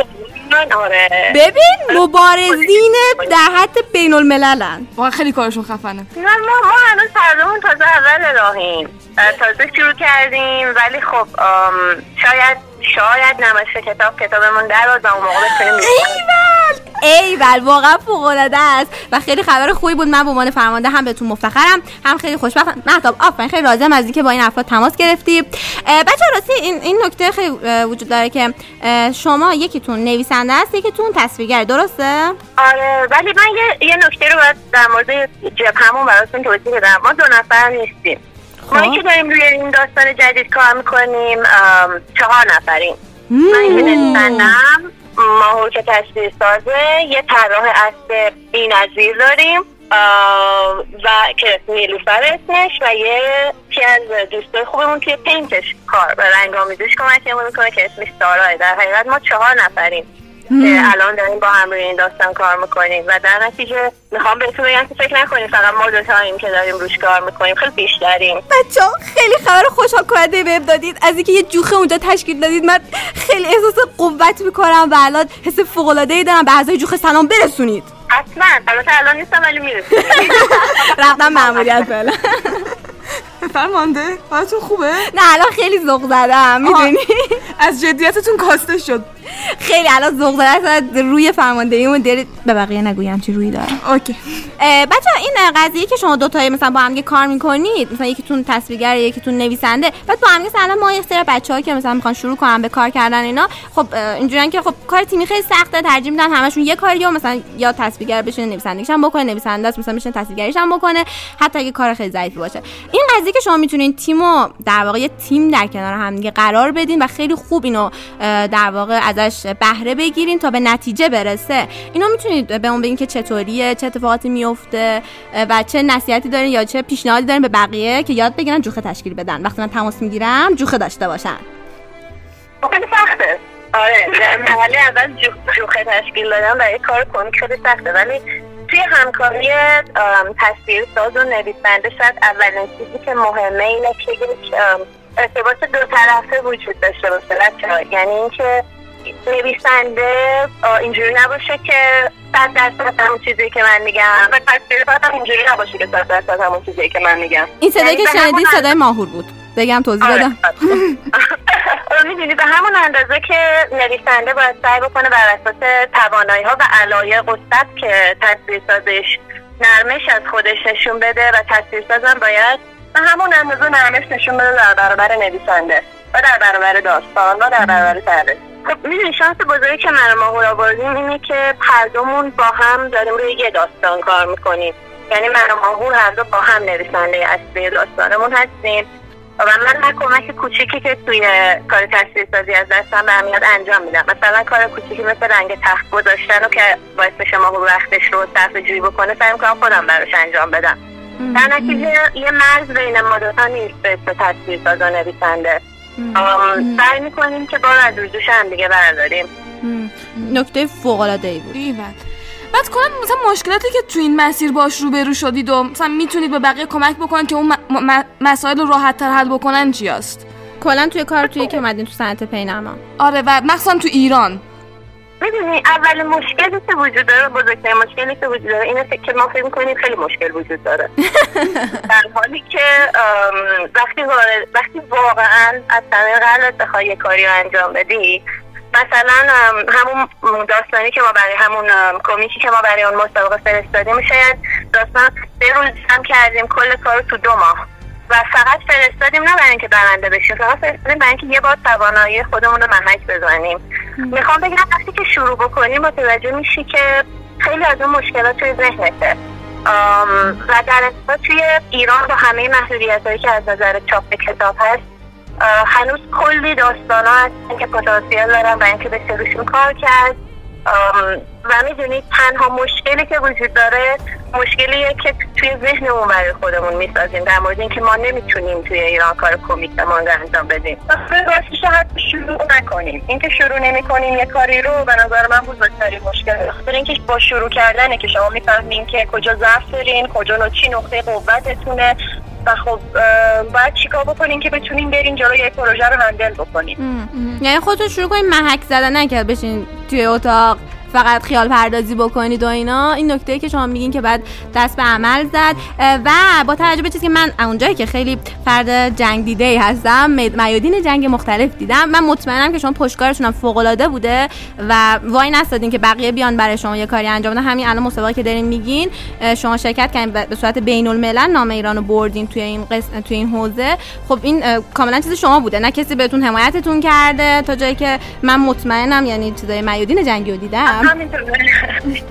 آره. ببین مبارزین در حد بین المللن واقعا خیلی کارشون خفنه. نه ما ما هنوز هردومون تازه اول راهیم. اه، تازه شروع کردیم ولی خب شاید شاید نمایش کتاب کتابمون در و اون موقع بتونیم ایول ایول واقعا فوق العاده است. و خیلی خبر خوبی بود. من به عنوان فرمانده هم بهتون مفتخرم. هم خیلی خوشبختم. مهتاب آفرین خیلی راضیم از اینکه با این افراد تماس گرفتی. بچه راستی این این نکته خیلی وجود داره که شما یکیتون نویسنده است یکیتون تصویرگر. درسته؟ آره ولی من یه, یه نکته رو باید در مورد جبهمون براتون توضیح بدم. ما دو نفر نیستیم. ما که داریم روی این داستان جدید کار می‌کنیم چهار نفریم. من که نویسندم ماهور که تصویر سازه یه طراح اصل بی‌نظیر داریم و که نیلوفر اسمش و یه که از دوستای خوبمون توی پینتش کار و رنگ آمیزش کمکمون می‌کنه که اسمش ساراه. در حقیقت ما چهار نفریم. که الان داریم با هم روی این داستان کار می‌کنیم. و در نتیجه می‌خوام بهتون بگم که فکر نکنیم فقط ما دوتاییم که داریم روش کار می‌کنیم خیلی بیشتریم. بچه خیلی خبر خوشحال کننده بهم دادید. از اینکه یه جوخه اونجا تشکیل دادید من خیلی احساس قوت می‌کنم و الان حس فوق العاده ای دارم. به اعضای جوخه سلام برسونید. حتما. البته الان نیستم ولی می‌رسیم رفتم مأموریت فعلا فرمانده حالتون خوبه؟ نه الان خیلی ذوق زدم می‌دونی؟ از جدیتتون کاسته شد. خیلی الان ذوق زدم روی فرماندهیمون دارید به بقیه نگویم چی روی داره اوکی. بچه این قضیه که شما دوتایی مثلا با هم کار می‌کنید مثلا یکیتون تصویرگر یکیتون نویسنده بعد با هم مثلا ما یه سری بچه‌ها که مثلا می‌خوان شروع کنن به کار کردن اینا خب اینجوریان که خب کار تیمی خیلی سخته ترجیح میدن همشون یه کاری یا مثلا یا تصویرگر بشینه نویسندگیش هم بکنه نویسنده است مثلا بشینه تصویرگریش هم بکنه حتی اگه کار خیلی ضعیفی باشه. این قضیه که شما می‌تونین تیمو در واقع یه تیم در کنار هم دیگه قرار بدین و خیلی خوب اینو در واقع ازش بهره بگیرین تا به نتیجه برسه. اینو می‌تونید به اون بگین که چطوریه چه اتفاقاتی میفته و چه نصیحتی دارین یا چه پیشنهادی دارین به بقیه که یاد بگیرن جوخه تشکیل بدن. وقتی من تماس می‌گیرم جوخه داشته باشن. خیلی سخته. آره در مرحله اول جو- جوخه تشکیل دادن برای کار کمیک خیلی سخته. ولی توی همکاری تصویرساز و نویسنده شاید اولین چیزی که مهمه اینه که یک ارتباط دو طرفه وجود داشته باشه. یعنی اینکه نویسنده اینجوری نباشه که صد درصد همون چیزی که من میگم. و تصویرساز هم اینجوری نباشه که صد درصد همون چیزی که من میگم. این صدایی یعنی که شنیدید صدای ماهور بود. بگم توضیح آره. بدم؟ می‌دونی به همون اندازه که نویسنده باید سعی بکنه بر اساس توانایی ها و علایق و سبک تصویرسازش نرمش از خودش نشون بده و تصویرسازم باید به همون اندازه نرمش نشون بده در برابر نویسنده و در برابر داستان و در برابر سرده. خب می‌دونی شانس بزرگی که من ماهور آوردیم اینه که هر دومون با هم داریم روی یه داستان کار می‌کنیم. یعنی من و ماهور هر دو با هم نویسنده اصلی داستانمون هستیم. و من هر کمک کوچیکی که توی کار تصویرسازی از دستم برمیاد انجام میدم. مثلا کار کوچیکی مثل رنگ تخت گذاشتن و که باعث بشه ما وقتش رو صرف جویی بکنه سعی می‌کنم خودم براش انجام بدم. در نتیجه یه مرز بین ما دوتا نیست به اسم تصویرساز و نویسنده. سعی می‌کنیم که بار از روی دوش هم دیگه برداریم. نکته فوق العاده ای بود بعد کلا مثلا مشکلاتی که تو این مسیر باش روبرو شدید و مثلا می‌تونید به بقیه کمک بکنید که اون م- م- مسائل رو راحت تر حل بکنن چی است کلا توی کار توی که اومدین تو صنعت پینما. آره و مخصوصا تو ایران. می‌دونی اول مشکلی که وجود داره بزرگترین مشکلی که وجود داره اینه که ما فکر می‌کنیم خیلی مشکل وجود داره. در حالی که وقتی وقتی واقعا از صمیم قلبت بخوای یه کاری رو انجام بدی مثلا همون داستانی که ما برای همون کمیکی که ما برای اون مسابقه فرستادیم شاید داستان سه روز هم کردیم کل کار تو دو ماه. و فقط فرستادیم نه برای اینکه برنده بشیم فقط فرستادیم برای اینکه یه بار توانایی خودمون رو محک بزنیم. می‌خوام بگم وقتی که شروع بکنیم متوجه میشی که خیلی از اون مشکلات توی ذهنته. و در توی ایران با همه محدودیت هایی که از نظر چاپ کتاب هست هنوز کلی داستان ها هستن که پتانسیل دارن و اینکه بشه روشون کار کرد. و می‌دونید تنها مشکلی که وجود داره مشکلیه که توی ذهنمون برای خودمون می‌سازیم. در مورد اینکه ما نمی‌تونیم توی ایران کار کمیک و مانگا انجام بدیم. راستش حتی شروع نکنیم. اینکه شروع نمی‌کنیم یه کاری رو به نظر من بزرگترین مشکل خاطر اینکه با شروع کردنه که شما می‌فهمین که کجا ضعف دارین کجا چی نقطه قوتتونه. و خب باید چیکار بکنین که بتونین برین جلوی یه پروژه رو هندل بکنین یعنی خودتون شروع کنید محک زدن نکرد بشین توی اتاق فقط خیال پردازی بکنید و اینا. این نکته که شما میگین که بعد دست به عمل زد. و با توجه به چیزی که من اونجایی که خیلی فرد جنگ دیده ای هستم میادین جنگ مختلف دیدم. من مطمئنم که شما پشتکارتون هم فوق العاده بوده و وای نستادین که بقیه بیان برای شما یه کاری انجام بدن. همین الان مسابقه که دارین میگین شما شرکت کردین به صورت بین الملل نام ایرانو بردین توی این قسم توی این حوزه. خب این کاملا چیز شما بوده. نه کسی بهتون حمایتتون کرده. تا جایی که من مطمئنم یعنی چیزای میادین جنگی رو دیدم. همینطوره.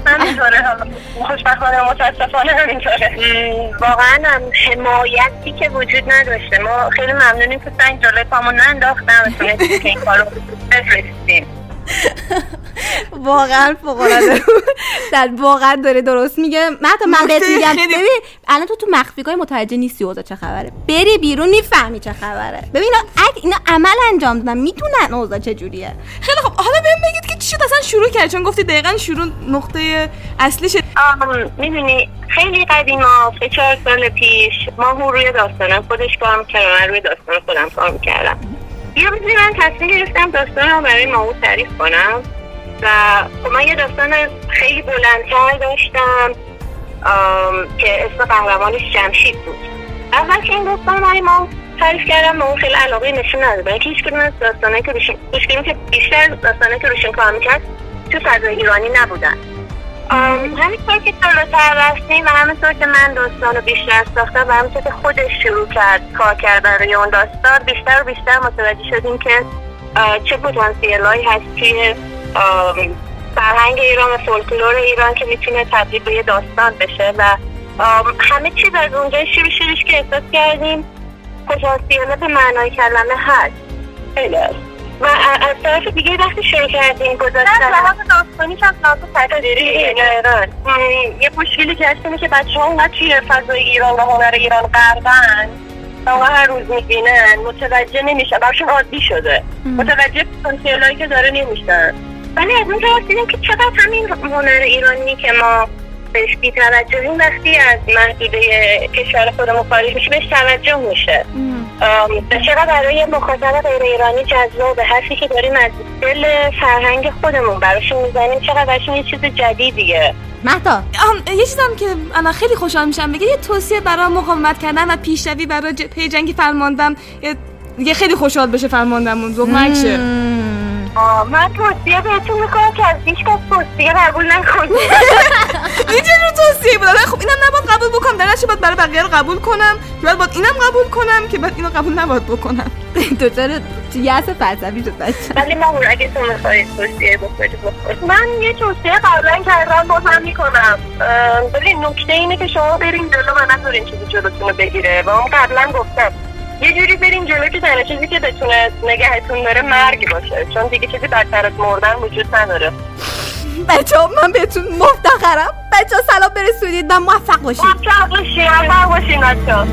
همینطوره. خوشبختانه متاسفانه همینطوره. واقعا هم حمایتی که وجود نداشته. ما خیلی ممنونیم که سنگ جلوی پامون ننداختن و تونستیم که این کار رو بفرستیم. واقعا فوق العاده بود. در واقعا داره درست میگه. من حتی من بهت میگم ببین الان تو تو مخفیگاه متوجه نیستی اوضاع چه خبره. بری بیرون می‌فهمی چه خبره. ببین اینا اگه اینا عمل انجام دادن می‌تونن اوضاع چه جوریه؟ خیلی خب حالا بهم بگید که چی شد؟ اصلا شروع کرد چون گفتی دقیقا شروع نقطه اصلیش می‌دونی خیلی قدیما سه چهار سال پیش ما روی داستان خودش کار می‌کردم من روی داستان خودم کار می‌کردم یه روزی من تصمیم گرفتم داستان رو برای مامو تعریف کنم. و خب من یه داستان خیلی بلندتر داشتم که اسم قهرمانش جمشید بود. اول که این داستان برای ما تعریف کردم ما خیلی علاقه نشون نداد. برای هیچ کدوم از داستانایی که کدوم که بیشتر داستانایی که روشون کار می‌کرد تو فضای ایرانی نبودن. همینطور که جلوتر رفتیم و همینطور که من داستان رو بیشتر ساختم و همینطور که خودش شروع کرد کار کردن روی اون داستان بیشتر و بیشتر متوجه شدیم که چه پتانسیل هایی هست توی فرهنگ ایران و فولکلور ایران که می‌تونه تبدیل به یه داستان بشه و همه چیز از اونجای شروع شدش که احساس کردیم پتانسیل به معنای کلمه هست خیلی. و از طرف دیگه وقتی شروع کردیم گذاشتن لحاظ داستانیش هم لحاظ تدریری یه مشکلی که هست اینه که بچه ها اونقدر توی فضای ایران و هنر ایران غربن و هر روز می‌بینن متوجه نمیشن. براشون عادی شده. متوجه پتانسیلایی که داره نمیشن. ولی از اون طرف دیدیم که چقدر همین هنر ایرانی که ما بهش بیتوجهیم وقتی از محدوده کشور خودمون خارج میشه بهش توجه میشه. چقدر برای مخاطب غیر ایرانی جذابه حرفی که داریم از دل فرهنگ خودمون براشون می‌زنیم چقدر براشون یه چیز جدیدیه. مهتا. یه چیزم که الان خیلی خوشحال میشم بگه یه توصیه برای مقاومت کردن و پیشروی برای جبهه جنگی فرماندم یه خیلی خوشحال بشه فرماندمون زغمک شه. من توصیه بهتون می‌کنم که از هیچ کس توصیه قبول نکنید. این چه جور توصیه بود. آره، خب اینم نباید قبول بکنم. در باید برای بقیه رو قبول کنم. که بعد باید اینم قبول کنم که بعد اینو قبول نباید بکنم. دچار یأس فلسفی شد بچه ولی ما اگه تو می‌خواید توصیه بکنید بکنید من یه توصیه قبلا کردم بازم می‌کنم. ببین نکته اینه که شما برین جلو و نذارین چیزی جلوتون رو بگیره. و اون قبلا گفتم. یه جوری بریم جلو که تنها چیزی که بتونه نگهتون داره مرگ باشه. چون دیگه چیزی بدتر از مردن وجود نداره. بچه من بهتون مفتخرم. بچه سلام برسونید. و موفق باشید موفق باشین موفق باشین بچه‌ها.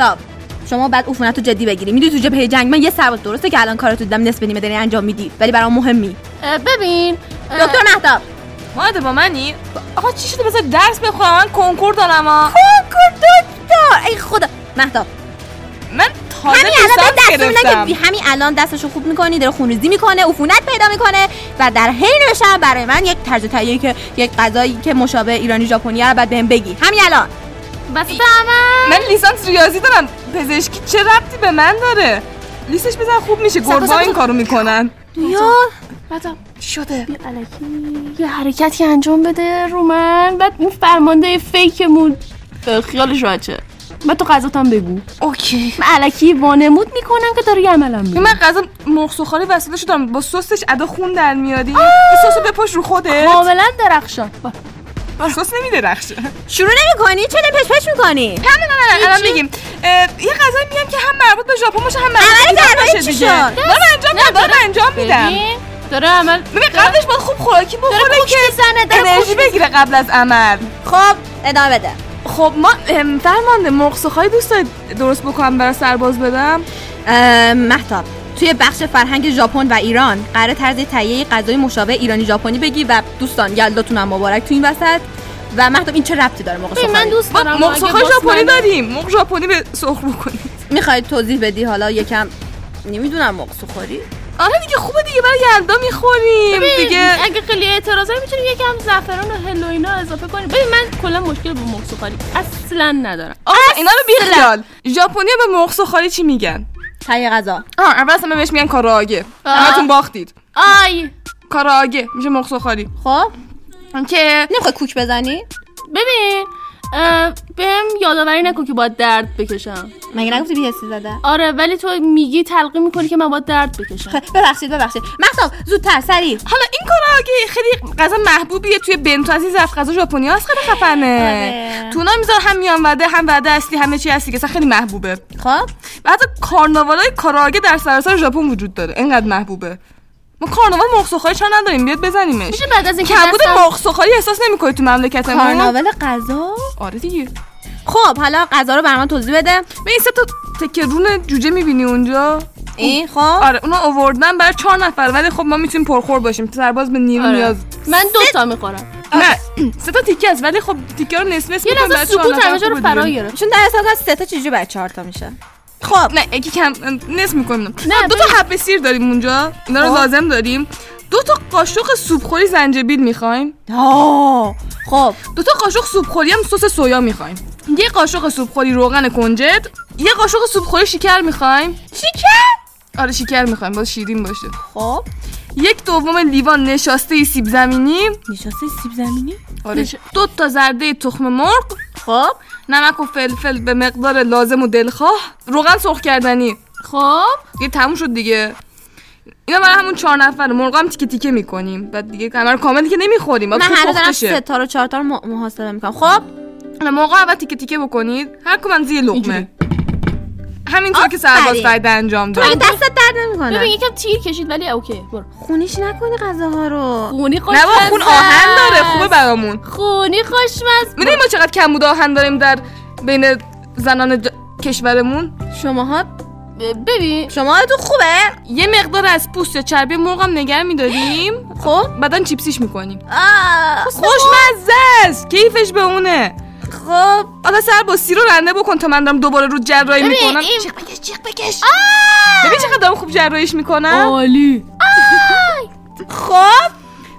مهتاب شما بعد عفونت رو جدی بگیری. می‌دونی تو جبهه جنگ من یه سرباز درسته که الان کارتو دیدم نصف نیمه داری انجام میدی. ولی برام مهمی. ببین دکتر مهتاب. ماده با منی؟ آقا چی شده؟ بذار درس بخونم. من کنکور دارم ها کنکور دکتر. ای خدا. مهتاب. من تازه همین الان بی- همین الان دستشو خوب می‌کنی داره خونریزی می‌کنه عفونت پیدا می‌کنه و در حین شب برای من یک طرز تهیه که یک غذایی که مشابه ایرانی ژاپنی رو بعد بهم بگی. همین الان. بس عمل. من لیسانس ریاضی دارم. پزشکی چه ربطی به من داره؟ لیسش بزن خوب میشه. سب- این کارو می‌کنن. یا بعدم شده. یه حرکتی انجام بده رو من. بعد اون فرمانده فیکمون خیالش راحته بعد تو غذاتم بگو. اوکی. من الکی وانمود می‌کنم که داری عملم میگی من غذا مرغ سوخاری وسیله شدم با سسش ادا خون در میادی این سسو بپاش رو خودت. کاملا درخشان. با. سس نمیدرخشه شروع نمی‌کنی؟ چه پش پش می‌کنی؟ هم نه نه نه الان بگیم یه غذایی میگم که هم مربوط به ژاپن باشه هم مربوط به دیگه؟ دارم انجام میدم دارم انجام میدم. داره عمل ببین قبلش باید خوب خوراکی بخوره داره انرژی بگیره قبل از عمل. خب ادامه بده. خب ما فرمانده مرغ دوست دارید درست بکنم برای سرباز بدم. اه، مهتاب. توی بخش فرهنگ ژاپن و ایران قرار طرز تهیه غذای مشابه ایرانی ژاپنی بگی و دوستان یلداتون هم مبارک تو این وسط. و مهتاب این چه ربطی داره موقع من دوست ما دارم باز ژاپنی داریم مرغ ژاپنی به سرخ بکنید می‌خواید توضیح بدی؟ حالا یکم نمی‌دونم موقع سوخوری آره دیگه خوبه دیگه برای یلدا می‌خوریم. دیگه اگه خیلی اعتراضایی می‌تونیم یکم زعفران و هل و اینا اضافه کنیم. ببین من کلا مشکل با مرغ سوخاری اصلا ندارم. آقا اینا رو بیخیال. ژاپنی به مرغ سوخاری چی میگن؟ تهیه غذا. آه اول اصلا بهش میگن کاراگه. همتون باختید. آی. کاراگه میشه مرغ سوخاری خب. که نمی‌خوای کوک بزنی؟ ببین. بهم یادآوری نکن که باید درد بکشم. مگه نگفتی بیهستی زده؟ آره ولی تو میگی تلقی می‌کنی که من باید درد بکشم. خ- ببخشید ببخشید. مهتاب زودتر سریع حالا این کاراگه خیلی غذا محبوبیه توی بنتو از این ظرف غذا ژاپنی هست خیلی خفنه. آره. تونا می‌ذارن هم میان وعده هم وعده اصلی همه چی هستی که خیلی محبوبه. خب. و حتی کارناوالای کاراگه در سراسر ژاپن وجود داره. اینقدر محبوبه. ما کارناوال مرغ چرا نداریم؟ بیاد بزنیمش. میشه بعد از اینکه کمبود دستم- مرغ احساس نمی‌کنی تو مملکتمون؟ کارناول غذا؟ آره دیگه. خب حالا غذا رو برام توضیح بده. به این سه تا تکه رون جوجه می‌بینی اونجا؟ این خب. آره اونا آوردن برای چهار نفر ولی خب ما می‌تونیم پرخور باشیم. سرباز به نیرو آره. نیاز. من دو تا می‌خورم. نه سه تا تیکه است ولی خب تیکه رو نصف نصف یه لحظه سکوت همه رو فرا. گرفت چون در حساب سه تا چجوری برای چهار تا میشه. خب نه یکی کم نصف می‌کنیم نه، دو تا حب سیر داریم اونجا اینا رو خب. لازم داریم. دو تا قاشق سوپخوری زنجبیل می‌خوایم. آه خب. دو تا قاشق سوپخوری هم سس سویا می‌خوایم. یه قاشق سوپخوری روغن کنجد یه قاشق سوپخوری شکر می‌خوایم. شکر؟ آره شکر می‌خوایم باز شیرین باشه. خب. یک دوم لیوان نشاسته سیب زمینی نشاسته سیب زمینی آره دو تا زرده تخم مرغ. خب. نمک و فلفل به مقدار لازم و دلخواه. روغن سرخ کردنی. خب. دیگه تموم شد دیگه. اینا برای همون چهار نفر. مرغ هم تیکه تیکه می‌کنیم. بعد دیگه رو کامل که نمی‌خوریم. من هر دارم سه تا رو چهار تا رو محاسبه می‌کنم. خب. مرغ اول تیکه تیکه بکنید. هر کدوم زیر لقمه. اینجوری. همینطور که سرباز. فرد انجام تو مگه داد دستت درد نمی‌کنه. ببین یکم تیر کشید ولی اوکی. برو. خونیش نکنی غذاها رو. خونی خوش نه با خون آهن داره خوبه برامون. خونی خوشمزه. می‌دونی ما چقدر کمبود آهن داریم در بین زنان ج- کشورمون؟ شماها؟ ببین. شما تو خوبه؟ یه مقدار از پوست یا چربی مرغم نگر میداریم. خب. بعدا چیپسیش می‌کنیم. خوشمزه است. کیفش به اونه. خب حالا سر با سی رو رنده بکن تا من دارم دوباره رو جراحی می‌کنم. این- جیغ بکش جیغ بکش. ببین چقدر دارم خوب جراحیش می‌کنم. عالی. خب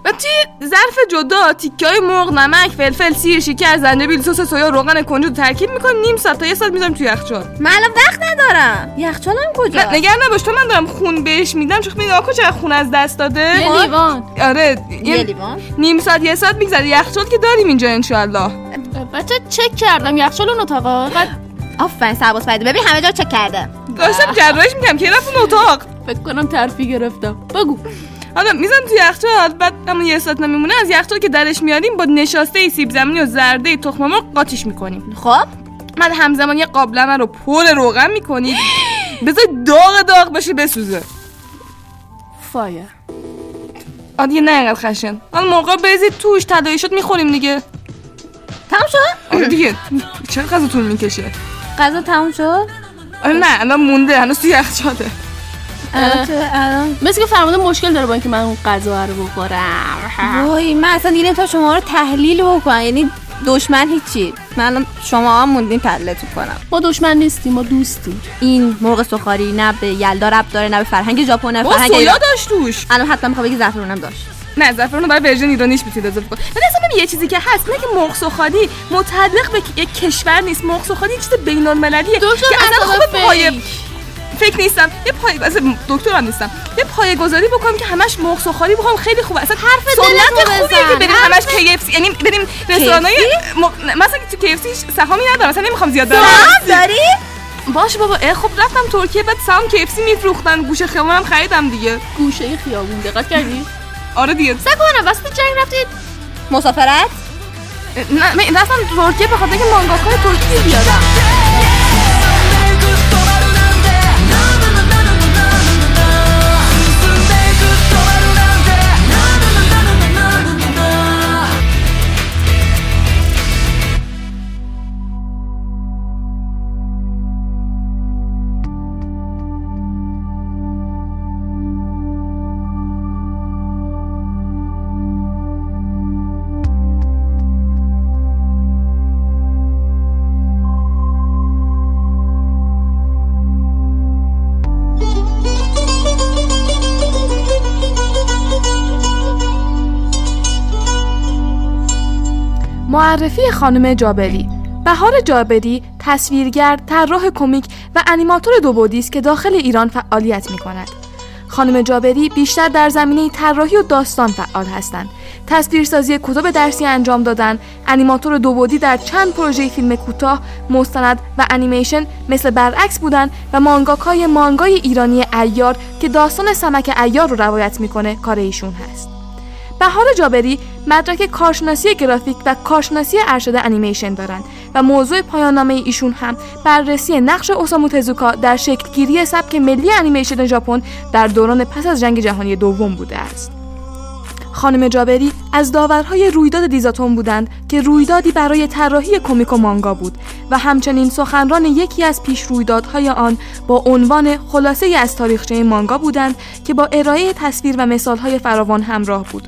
و توی ظرف جدا تیکه های مرغ نمک فلفل سیر شکر زنجبیل سس سویا روغن کنجد ترکیب می‌کنیم نیم ساعت تا یه ساعت می‌ذارم توی یخچال. من الان وقت ندارم. یخچالم کجا نگران نباش. تو من دارم خون بهش میدم. چون می‌دونم آکو چقدر خون از دست داده؟ یه؟ لیوان. آره یه یه لیوان. نیم ساعت یه ساعت میگذره. یخچال که داریم اینجا انشالله بچه چک کردم. یخچال اون اتاقا آفرین سرباز فریده. ببین همه جا چک کرده. داشتم جراحیش میگم. که رفت اون اتاق؟ فکر کنم ترفی گرفتم. بگو. حالا میزن توی یخچال بعد همون یه ساعت نمیمونه از یخچال که درش میاریم با نشاسته سیب زمینی و زرده تخم مرغ قاطیش می‌کنیم. خب؟ بعد همزمان یه قابلمه رو پر روغن می‌کنید بذار داغ داغ بشه بسوزه. فایر. آه دیگه نه اینقدر خشن. حالا مرغا بریزید توش تدایی شد می‌خوریم دیگه. تموم شد؟ آره دیگه. چرا غذا طول می‌کشه؟ غذا تموم شد؟ آره نه الان مونده هنوز توی یخچاله. تو مثل که فرمانده مشکل داره با اینکه من اون غذا رو بخورم. وای من اصلا دیدم تا شما رو تحلیل بکنم. یعنی دشمن هیچی. من شما هم موندین تحلیلتون کنم. ما دشمن نیستیم ما دوستیم. این مرغ سوخاری نه به یلدا رب داره نه به فرهنگ ژاپن نه فرهنگ سویا. داشت توش. الان حتما می‌خوام بگی زعفرونم داشت. نه زعفران رو برای ورژن ایرانیش می‌تونید اضافه کنید ولی اصلا یه چیزی که هست نه که مرغ سوخاری متعلق به یک کشور نیست. مرغ سوخاری یه چیز بین المللیه دکتر که اصلا مسئله خوب پایه فیک. فکر نیستم. یه پای اصلا دکترم نیستم. یه پایه گذاری بکنم که همش مرغ سوخاری بخوام خیلی خوبه. اصلا حرف سنت خوبیه بزن. که بریم همش KFC یعنی بریم رستورانای م- مثلا تو KFC سهامی ندارم. مثلا نمی‌خوام زیاد برم. سهام داری؟ باشه بابا. اه خب رفتم ترکیه بعد سهام KFC میفروختن. گوشه خیابونم خریدم دیگه. گوشه خیابون. دقت کردی؟ آره دیگه. سکونه وسط جنگ رفتید. مسافرت؟ نه من رفتم ترکیه به خاطر اینکه مانگاکای ترکیه بیارم معرفی خانم جابری بهار جابری تصویرگر، طراح کمیک و انیماتور دو بعدی است که داخل ایران فعالیت می کند. خانم جابری بیشتر در زمینه طراحی و داستان فعال هستند. تصویرسازی کتب درسی انجام دادن، انیماتور دو بعدی در چند پروژه فیلم کوتاه، مستند و انیمیشن مثل برعکس بودن و مانگاکای مانگای ایرانی ایار که داستان سمک ایار رو روایت می‌کنه کار ایشون هست. بهار جابری مدرک کارشناسی گرافیک و کارشناسی ارشد انیمیشن دارند و موضوع پایان نامه ایشون هم بررسی نقش اوسامو تزوکا در شکلگیری سبک ملی انیمیشن ژاپن در دوران پس از جنگ جهانی دوم بوده است. خانم جابری از داورهای رویداد دیزاتون بودند که رویدادی برای طراحی کمیک و مانگا بود و همچنین سخنران یکی از پیش رویدادهای آن با عنوان خلاصه از تاریخچه مانگا بودند که با ارائه تصویر و مثالهای فراوان همراه بود.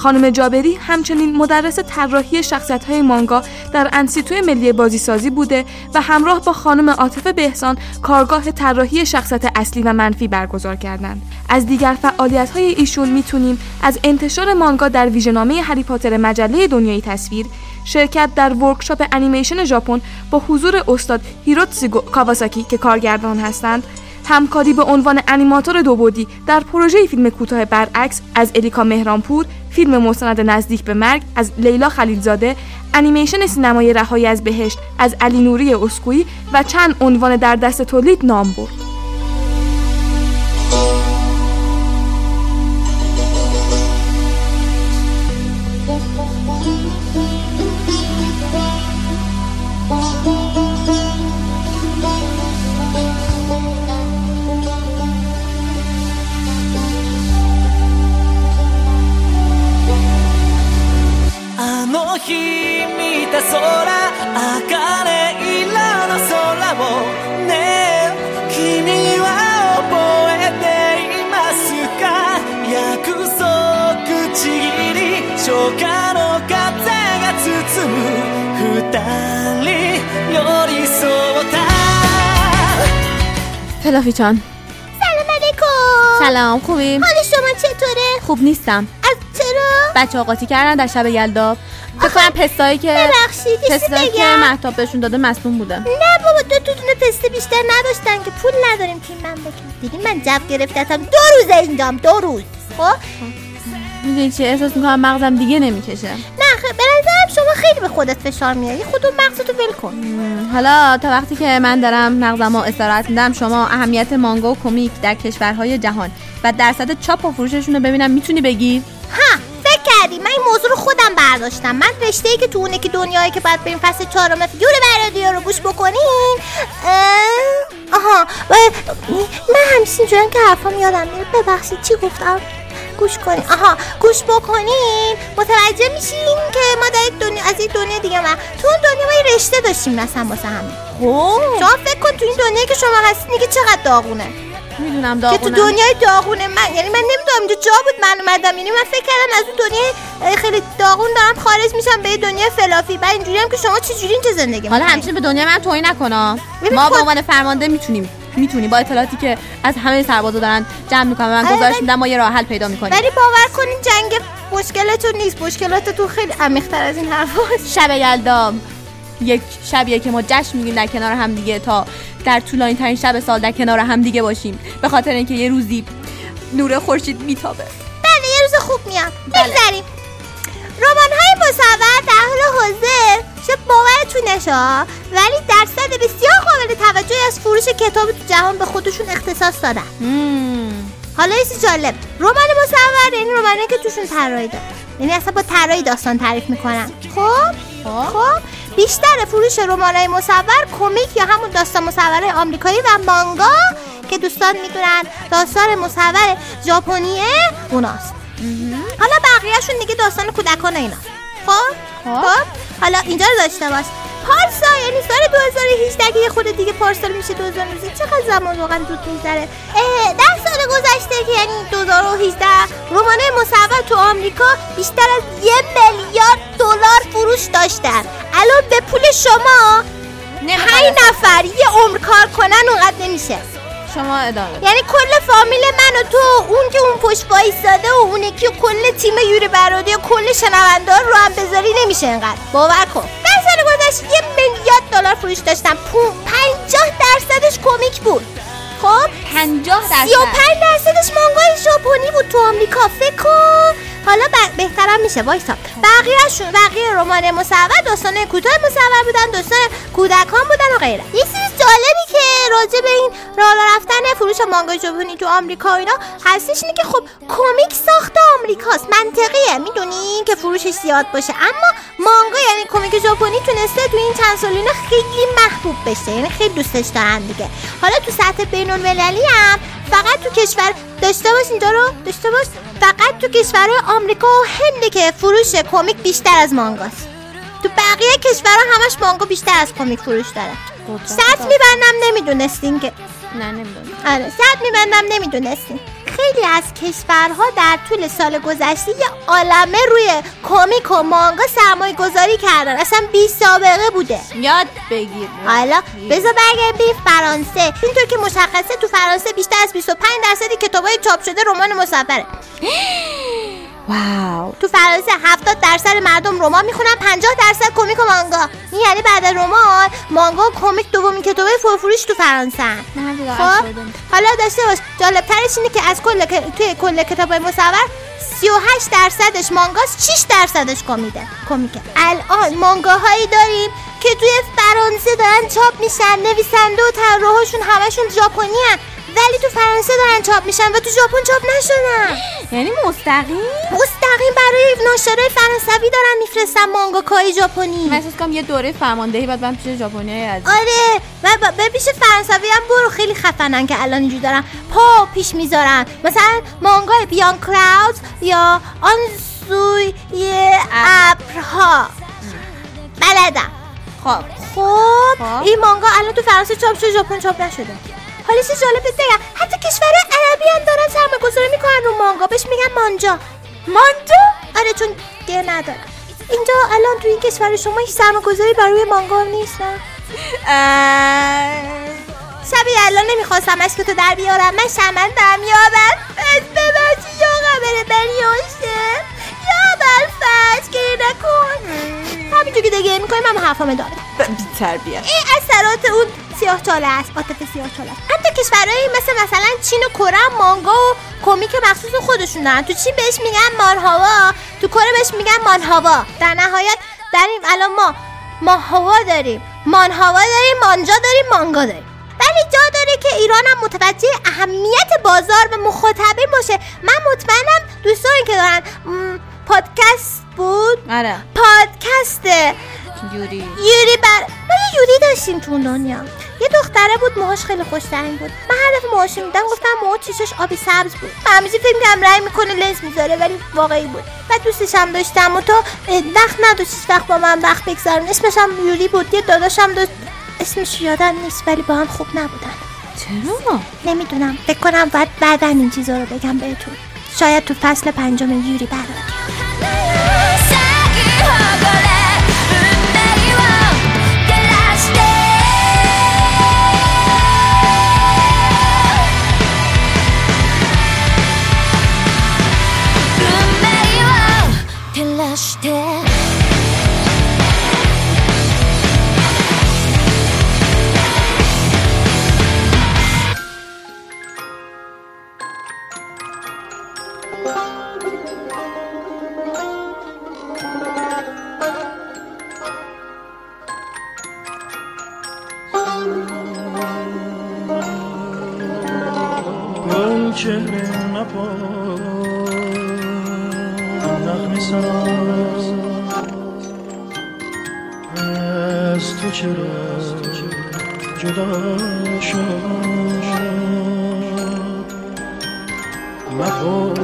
خانم جابری همچنین مدرس طراحی شخصیت‌های مانگا در انستیتوی ملی بازیسازی بوده و همراه با خانم عاطفه بهسان کارگاه طراحی شخصیت اصلی و منفی برگزار کردند. از دیگر فعالیت‌های ایشون می‌تونیم از انتشار مانگا در ویژه‌نامه هری پاتر مجله دنیای تصویر، شرکت در workshop انیمیشن ژاپن با حضور استاد هیروتسوگو کاواساکی که کارگردان هستند، همکاری به عنوان انیماتور دو بعدی در پروژه فیلم کوتاه برعکس از الیکا مهرانپور، فیلم مستند نزدیک به مرگ از لیلا خلیلزاده، انیمیشن سینمای رهایی از بهشت از علی نوری اسکویی و چند عنوان در دست تولید نام برد. چان سلام علیکم. سلام خوبی؟ حال شما چطوره؟ خوب نیستم. از چرا؟ بچه آقاتی کردن در شب یلدا فکر کنم پستایی که ببخشید پستایی که محتاب بهشون داده مصدوم بوده. نه بابا دو تا دونه پسته بیشتر نداشتن که پول نداریم که من بکنم دیدی من جو گرفتم دو روزه اینجام دو روز. خب. می‌دونی چی؟ احساس می‌کنم مغزم دیگه نمی‌کشه. نه خ- به نظرم شما خیلی به خودت فشار میاری. خودت مغزتو ول کن. حالا تا وقتی که من دارم مغزم رو استراحت میدم شما اهمیت مانگا و کمیک در کشورهای جهان و درصد چاپ و فروششون رو ببینم می‌تونی بگی؟ ها فکر کردی. من این موضوع رو خودم برداشتم. من رشته ای که تو اونه که دنیایی که باید بریم فصل چهارم فیور برادیو رو گوش بکنین. آها. و من همیشه اینجورم که حرفام یادم میره ببخشید چی گفتم؟ گوش کنین آها گوش بکنین متوجه میشین که ما در یک دنیا از یک دنیا دیگه من تو اون دنیا ما یه رشته داشتیم مثلا واسه همین. خب. شما فکر کن تو این دنیایی که شما هستین دیگه چقدر داغونه. می‌دونم که داغونم. تو دنیای داغونه. من یعنی من نمی‌دونم اینجا جا بود من اومدم یعنی من فکر کردم از اون دنیای خیلی داغون دارم خارج میشم به دنیای فلافی. بعد اینجوری هم که شما چجوری اینجا زندگی حالا؟ همچنین به دنیا من توهین نکنا ما به خود- عنوان فرمانده می‌تونیم می‌تونی با اطلاعاتی که از همه سربازا دارن جمع می‌کنن من آره، گزارش میدم ما یه راه حل پیدا می‌کنیم. ولی باور کنین جنگ مشکلتون نیست. مشکلاتتون خیلی عمیق‌تر از این حرفاست شب یلدا یک شبیه که ما جشن میگیم در کنار هم دیگه تا در طولانی ترین شب سال در کنار هم دیگه باشیم. به خاطر اینکه یه روزی نور خورشید میتابه. بله یه روز خوب میاد. بگذاریم رمان های مصور در حال حاضر شاید باورتون نشه ولی درصد بسیار قابل توجهی از فروش کتاب تو جهان به خودشون اختصاص دادن. حالا یه جالب. رمان مصور یعنی رمانی که توشون طراحی داره یعنی اصلا با طراحی داستان تعریف می‌کنن. خب؟ خب. بیشتر فروش رمان های مصور کمیک یا همون داستان مصور آمریکایی و مانگا که دوستان می‌دونن داستان مصور ژاپنیه اوناست. حالا بقیهشون دیگه داستان کودکان اینا. خب خب. حالا اینجا رو داشته باش. پارسا یعنی سال 2018 که یه خود دیگه پارسال میشه 2019 چقدر زمان واقعا زود میگذره؟ در سال گذشته که یعنی 2018 رمانه مصور تو آمریکا بیشتر از یه میلیارد دلار فروش داشتن. الان به پول شما پنج نفر یه عمر کار کنن اونقدر نمیشه. شما ادامه. یعنی کل فامیل من و تو اون که اون پشت وایساده و اون یکی کل تیم یوری برادی و کل شنوندار رو هم بذاری نمیشه انقدر باور کن. در سال گذشته یه میلیارد دلار فروش داشتم. پنجاه درصدش کمیک بود. خب؟ پنجاه درصد. سی و پنج درصدش مانگای ژاپنی بود تو آمریکا. فکر کن. حالا ب- بهترم میشه وایسا. بقیهشون بقیه رمان مصور داستان کوتاه مصور بودن داستان کودکان بودن و غیره. یه چیز جالبی راجع به این راه رفتن فروش مانگا ژاپنی تو آمریکا اینا هستش اینه که خب کمیک ساخت آمریکاست منطقیه می‌دونی؟ که فروشش زیاد باشه. اما مانگا یعنی کمیک ژاپنی تونسته تو این چند سال خیلی محبوب بشه یعنی خیلی دوستش دارن دیگه. حالا تو سطح بین المللی هم فقط تو کشور داشته باش اینجا رو داشته باش. فقط تو کشورهای آمریکا و هنده که فروش کمیک بیشتر از مانگاست. تو بقیه کشورها همش مانگا بیشتر از کمیک فروش داره. سطح میبندم نمی‌دونستین که. نه نمی‌دونم آره سطح میبندم نمی‌دونستین. خیلی از کشورها در طول سال گذشته یه عالمه روی کمیک و مانگا سرمایه گذاری کردن. اصلا بی سابقه بوده. یاد بگیر. حالا بذار برگردیم فرانسه. اینطور که مشخصه تو فرانسه بیشتر از 25 درصد کتابای چاپ شده رمان مصوره واو. تو فرانسه 70 درصد مردم رمان می‌خونن 50 درصد کمیک و مانگا. این یعنی بعد از رمان مانگا و کمیک دومین کتابای پرفروش تو فرانسه. خب؟ حالا داشته باش. جالب ترش اینه که از کل توی کل کتابای مصور 38 درصدش مانگاست 6 درصدش کمیده کمیکه. الان مانگاهایی داریم که توی فرانسه دارن چاپ میشن نویسنده و طراحاشون همشون ژاپنی. ولی تو فرانسه دارن چاپ میشن و تو ژاپن چاپ نشدن. یعنی مستقیم؟ مستقیم برای ناشرای فرانسوی دارن میفرستن مانگاکای ژاپنی. من احساس کنم یه دوره فرماندهی بعد من پیش ژاپنی از آره و به پیش فرانسوی هم برو خیلی خفنن که الان اینجوری دارن پا پیش می‌ذارن. مثلا مانگای بیان کراود یا آن سوی ابرها بلدم. خب. خب این مانگا الان تو فرانسه چاپ شده ژاپن چاپ نشده. حالا چه جالب بگم حتی کشورهای عربی هم دارن سرمایه گذاری می‌کنن رو مانگا. بهش میگن مانجا. مانجا؟ آره چون مشکل نداره اینجا الان تو این کشور شما هیچ سرمایه‌گذاری برای مانگا نیست نه؟ شبیه الان نمی‌خواستم که تو در بیارم. من شمن دارم یادم از ببخشی یا قبر بریاشه یا برفش گریه نکن. همینجور که دیگه می‌کنیم. هم حرفامه داره بی تربیت این اثرات اون سیاه چاله است عاطفه سیاه چاله است. حتی کشورهایی مثل مثلا چین و کره مانگا و کمیک مخصوص خودشون دارن. تو چین بهش میگن مانهاوا تو کره بهش میگن مانهاوا در نهایت این الان ما ماهاوا داریم. مانهاوا داریم مانجا داریم مانگا داریم. ولی جا داره که ایران هم متوجه اهمیت بازار و مخاطبین باشه. من مطمئنم دوستانی که دارن پادکست بود؟ آره. پادکست یوری. یوری بر ما یه یوری داشتیم تو اون دنیا. یه دختره بود موهاش خیلی خوش رنگ بود. من هر دفعه موهاش میدم گفتم موها چشش آبی سبز بود. من همیشه فکر می‌کردم رنگ می‌کنه لنز می‌ذاره ولی واقعی بود. و دوستش هم داشتم و تو وقت نداشت هیچ وقت با من وقت بگذارن اسمش هم یوری بود یه داداشم داشت. اسمش یادم نیست ولی با هم خوب نبودن. چرا؟ نمی‌دونم. فکر کنم باید بعدا این چیزا رو بگم بهتون. شاید تو فصل پنجم یوری برات. چهره مپاس نغمه ساز از تو چرا جدا شد؟ مپاس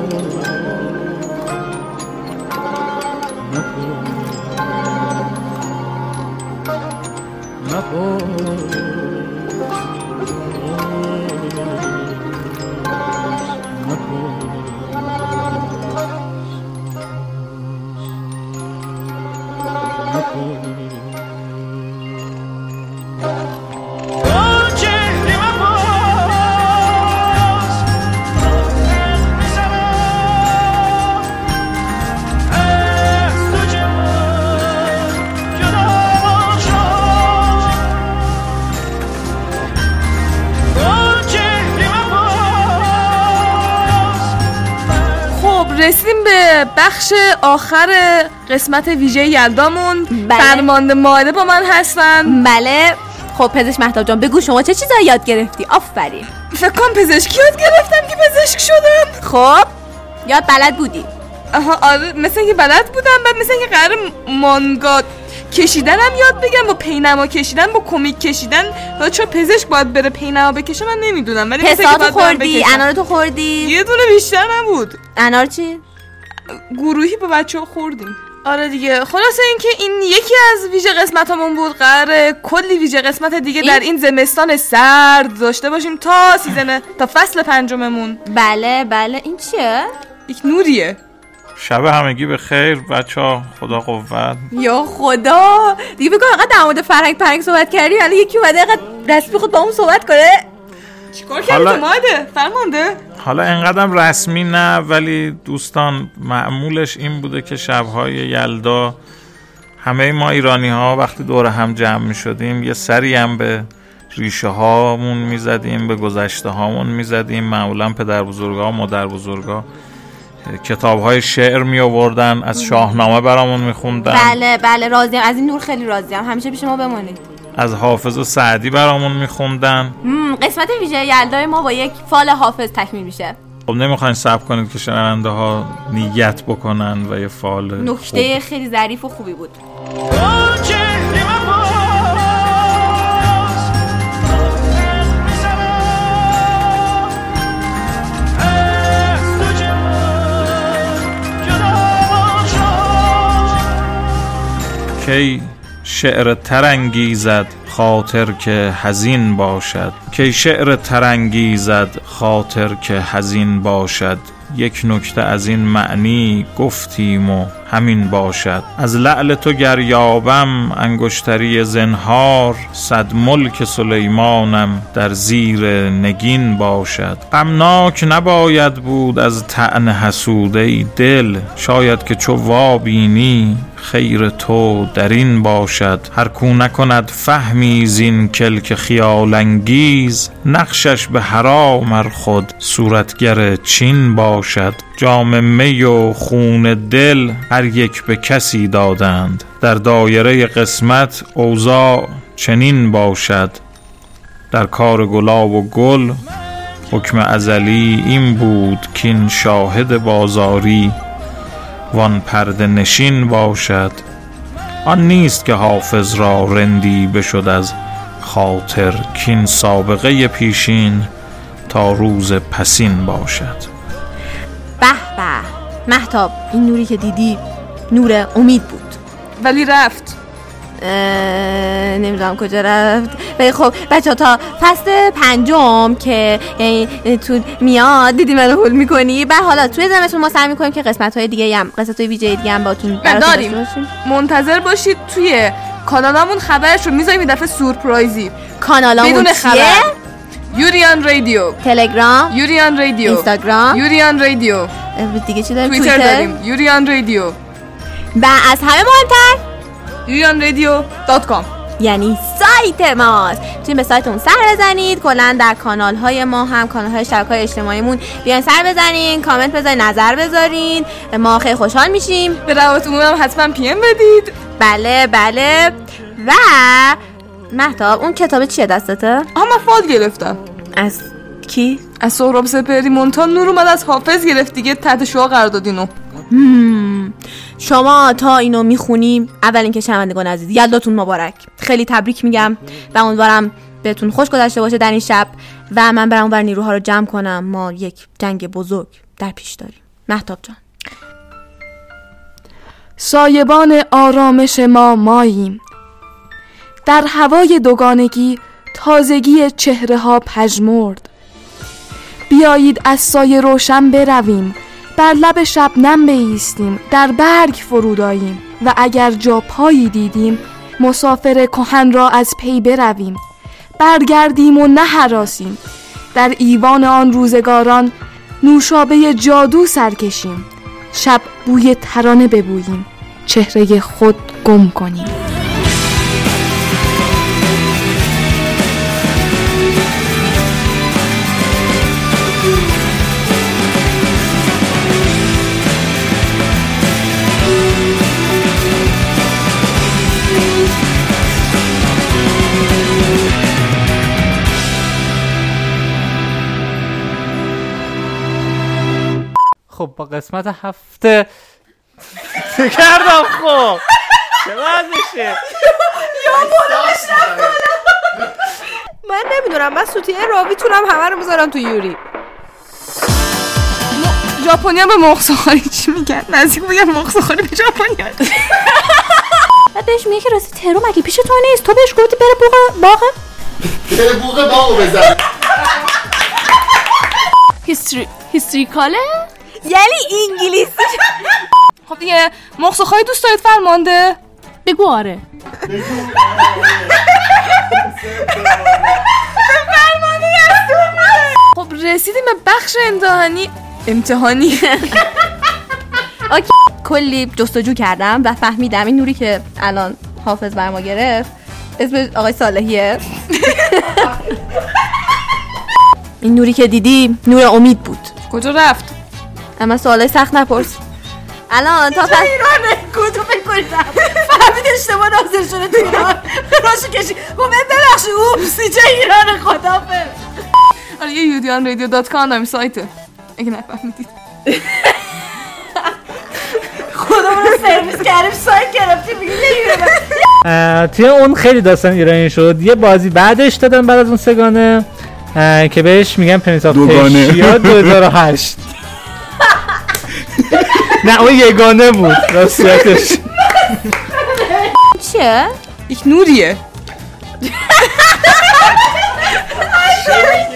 خب بخش آخر قسمت ویژه یلدامون. بله. فرمانده ماده با من هستن. بله. خب پزشک مهتاب جان بگو شما چه چیزایی یاد گرفتی؟ آفرین. فکر کنم پزشکی یاد گرفتم که پزشک شدم. خب یاد بلد بودی. آها آره مثل اینکه بلد بودم بعد مثل اینکه قرار مانگا کشیدنم یاد بگم با پینما کشیدن با کمیک کشیدن. حالا چون پزشک باید بره پینما بکشه؟ من نمی‌دونم ولی مثل برم خوردی. انار تو خوردی؟ یه دونه بیشتر نبود. انار چی؟ گروهی با بچه ها خوردیم. آره دیگه. خلاصه اینکه این یکی از ویژه قسمتامون بود. قراره کلی ویژه قسمت دیگه در این زمستان سرد داشته باشیم تا season تا فصل پنجممون. بله بله. این چیه؟ یک نوریه. شب همگی به خیر. بچه ها خدا قوت. یا خدا. دیگه بگو اینقدر در مورد فرهنگ پرهنگ صحبت کردی حالا یکی اومده اینقدر رسمی خود با اون صحبت کنه. چیکار کردی؟ حالا- تو ماده فرمانده. حالا انقدرم رسمی نه ولی دوستان معمولش این بوده که شبهای یلدا همه ما ایرانی ها وقتی دور هم جمع می شدیم یه سری هم به ریشه هامون می زدیم به گذشته هامون می زدیم معمولا پدر بزرگا مادر بزرگا کتاب های شعر می آوردن از شاهنامه برامون می خوندن بله بله راضیم. از این نور خیلی راضیم. همیشه پیش ما بمونید. از حافظ و سعدی برامون می خوندن مم، قسمت ویژه یلدای ما با یک فال حافظ تکمیل میشه. خب نمی‌خواین صبر کنید که شنونده ها نیت بکنن و یه فال نکته خیلی ظریف و خوبی بود. کی شعر ترنگیزد خاطر که حزین باشد. کی شعر ترنگیزد خاطر که حزین باشد. یک نکته از این معنی گفتیم و همین باشد. از لعل تو گر یابم انگشتری زنهار صد ملک سلیمانم در زیر نگین باشد. غمناک نباید بود از طعن حسود ای دل شاید که چو وابینی خیر تو در این باشد. هر کو نکند فهمی زین کلک خیال انگیز نقشش به حرام ار خود صورتگر چین باشد. جام می و خون دل هر یک به کسی دادند. در دایره قسمت اوضاع چنین باشد. در کار گلاب و گل حکم ازلی این بود کین شاهد بازاری. وان پرده نشین باشد. آن نیست که حافظ را رندی بشد از خاطر کین سابقه پیشین تا روز پسین باشد. محتاب این نوری که دیدی نور امید بود. ولی رفت. نمی‌دونم کجا رفت. ولی خب بچه تا فصل پنجم که یعنی تو میاد دیدی منو هول می‌کنی؟ به حالا توی زمستون ما سعی می‌کنیم که قسمت های دیگه هم قسمت های ویژه دیگه هم باتون داریم. منتظر باشید توی کانالمون خبرش رو می‌ذاریم این دفعه سورپرایزی. کانالامون بدون چیه؟ خبر. یوریان رادیو تلگرام یوریان رادیو اینستاگرام یوریان رادیو دیگه چی داریم توییتر داریم یوریان رادیو و از همه مهمتر یوریان رادیو dot com یعنی سایت ماست می‌تونید به سایت اون سر بزنید کلا در کانال های ما هم کانال های شبکه های اجتماعیمون بیاین سر بزنین کامنت بذارین نظر بذارین ما خیلی خوشحال میشیم به روابط عمومی هم حتما PM بدید بله بله و محتاب اون کتاب چیه دستته؟ من فال گرفتم. از کی؟ از سهراب سپری مونتان نور اومد از حافظ گرفت دیگه تحت شعا قرار دادینو. شما تا اینو می‌خونیم اول اینکه شنوندگان عزیز یلداتون مبارک. خیلی تبریک میگم و امیدوارم بهتون خوش گذشته باشه در این شب و من برم اونور نیروها رو جمع کنم. ما یک جنگ بزرگ در پیش داریم. محتاب جان. سایبان آرامش ما ماییم. در هوای دوگانگی تازگی چهره ها پژمرد. بیایید از سایه روشن برویم بر لب شبنم بایستیم در برگ فرود آییم و اگر جا پایی دیدیم مسافر کهن را از پی برویم. برگردیم و نه هراسیم در ایوان آن روزگاران نوشابه جادو سرکشیم شب بوی ترانه ببوییم چهره خود گم کنیم. قسمت هفته. چه کردم خب چه وضعشه من نمی‌دونم. من سوتیه راویتونم همه رو می‌ذارم تو یوری. ژاپنی به مرغ سوخاری چی میگن؟ نزدیک بگم مرغ سوخاری به ژاپنی بعد بهش میگه که راستی ترو مگه پیش تو نیست؟ تو بهش گفتی بره بوق باغ؟ بره بوق باغو بزن. هیستری هیستریکاله یعنی انگلیسی. خب دیگه مرغ سوخاری دوست دارید فرمانده؟ بگو آره. خب رسیدیم به بخش امتحانی. امتحانی. اوکی. کلی جستجو کردم و فهمیدم این نوری که الان حافظ بر ما گرفت اسم آقای صالحیه. این نوری که دیدی نور امید بود. کجا رفت؟ اما سوالای سخت نپرس. الان تا پس ایرانه کدوم کنیدم فهمید اشتباه نازل شده تو ایران. راشو کشی. گفت ببخشی اوپسی چه ایران خدا آره یه یودیان رادیو دات کام داریم سایته اگه نفهمیدید. خودمون رو سرویس کردیم سایت گرفتیم میگه توی اون خیلی داستان ایرانی شد. یه بازی بعدش دادن بعد از اون سگانه که بهش میگن پرنس آف دوگانه. پرشیا 2008 نه اون یگانه بود. راستیتش. چیه؟ یک نوریه.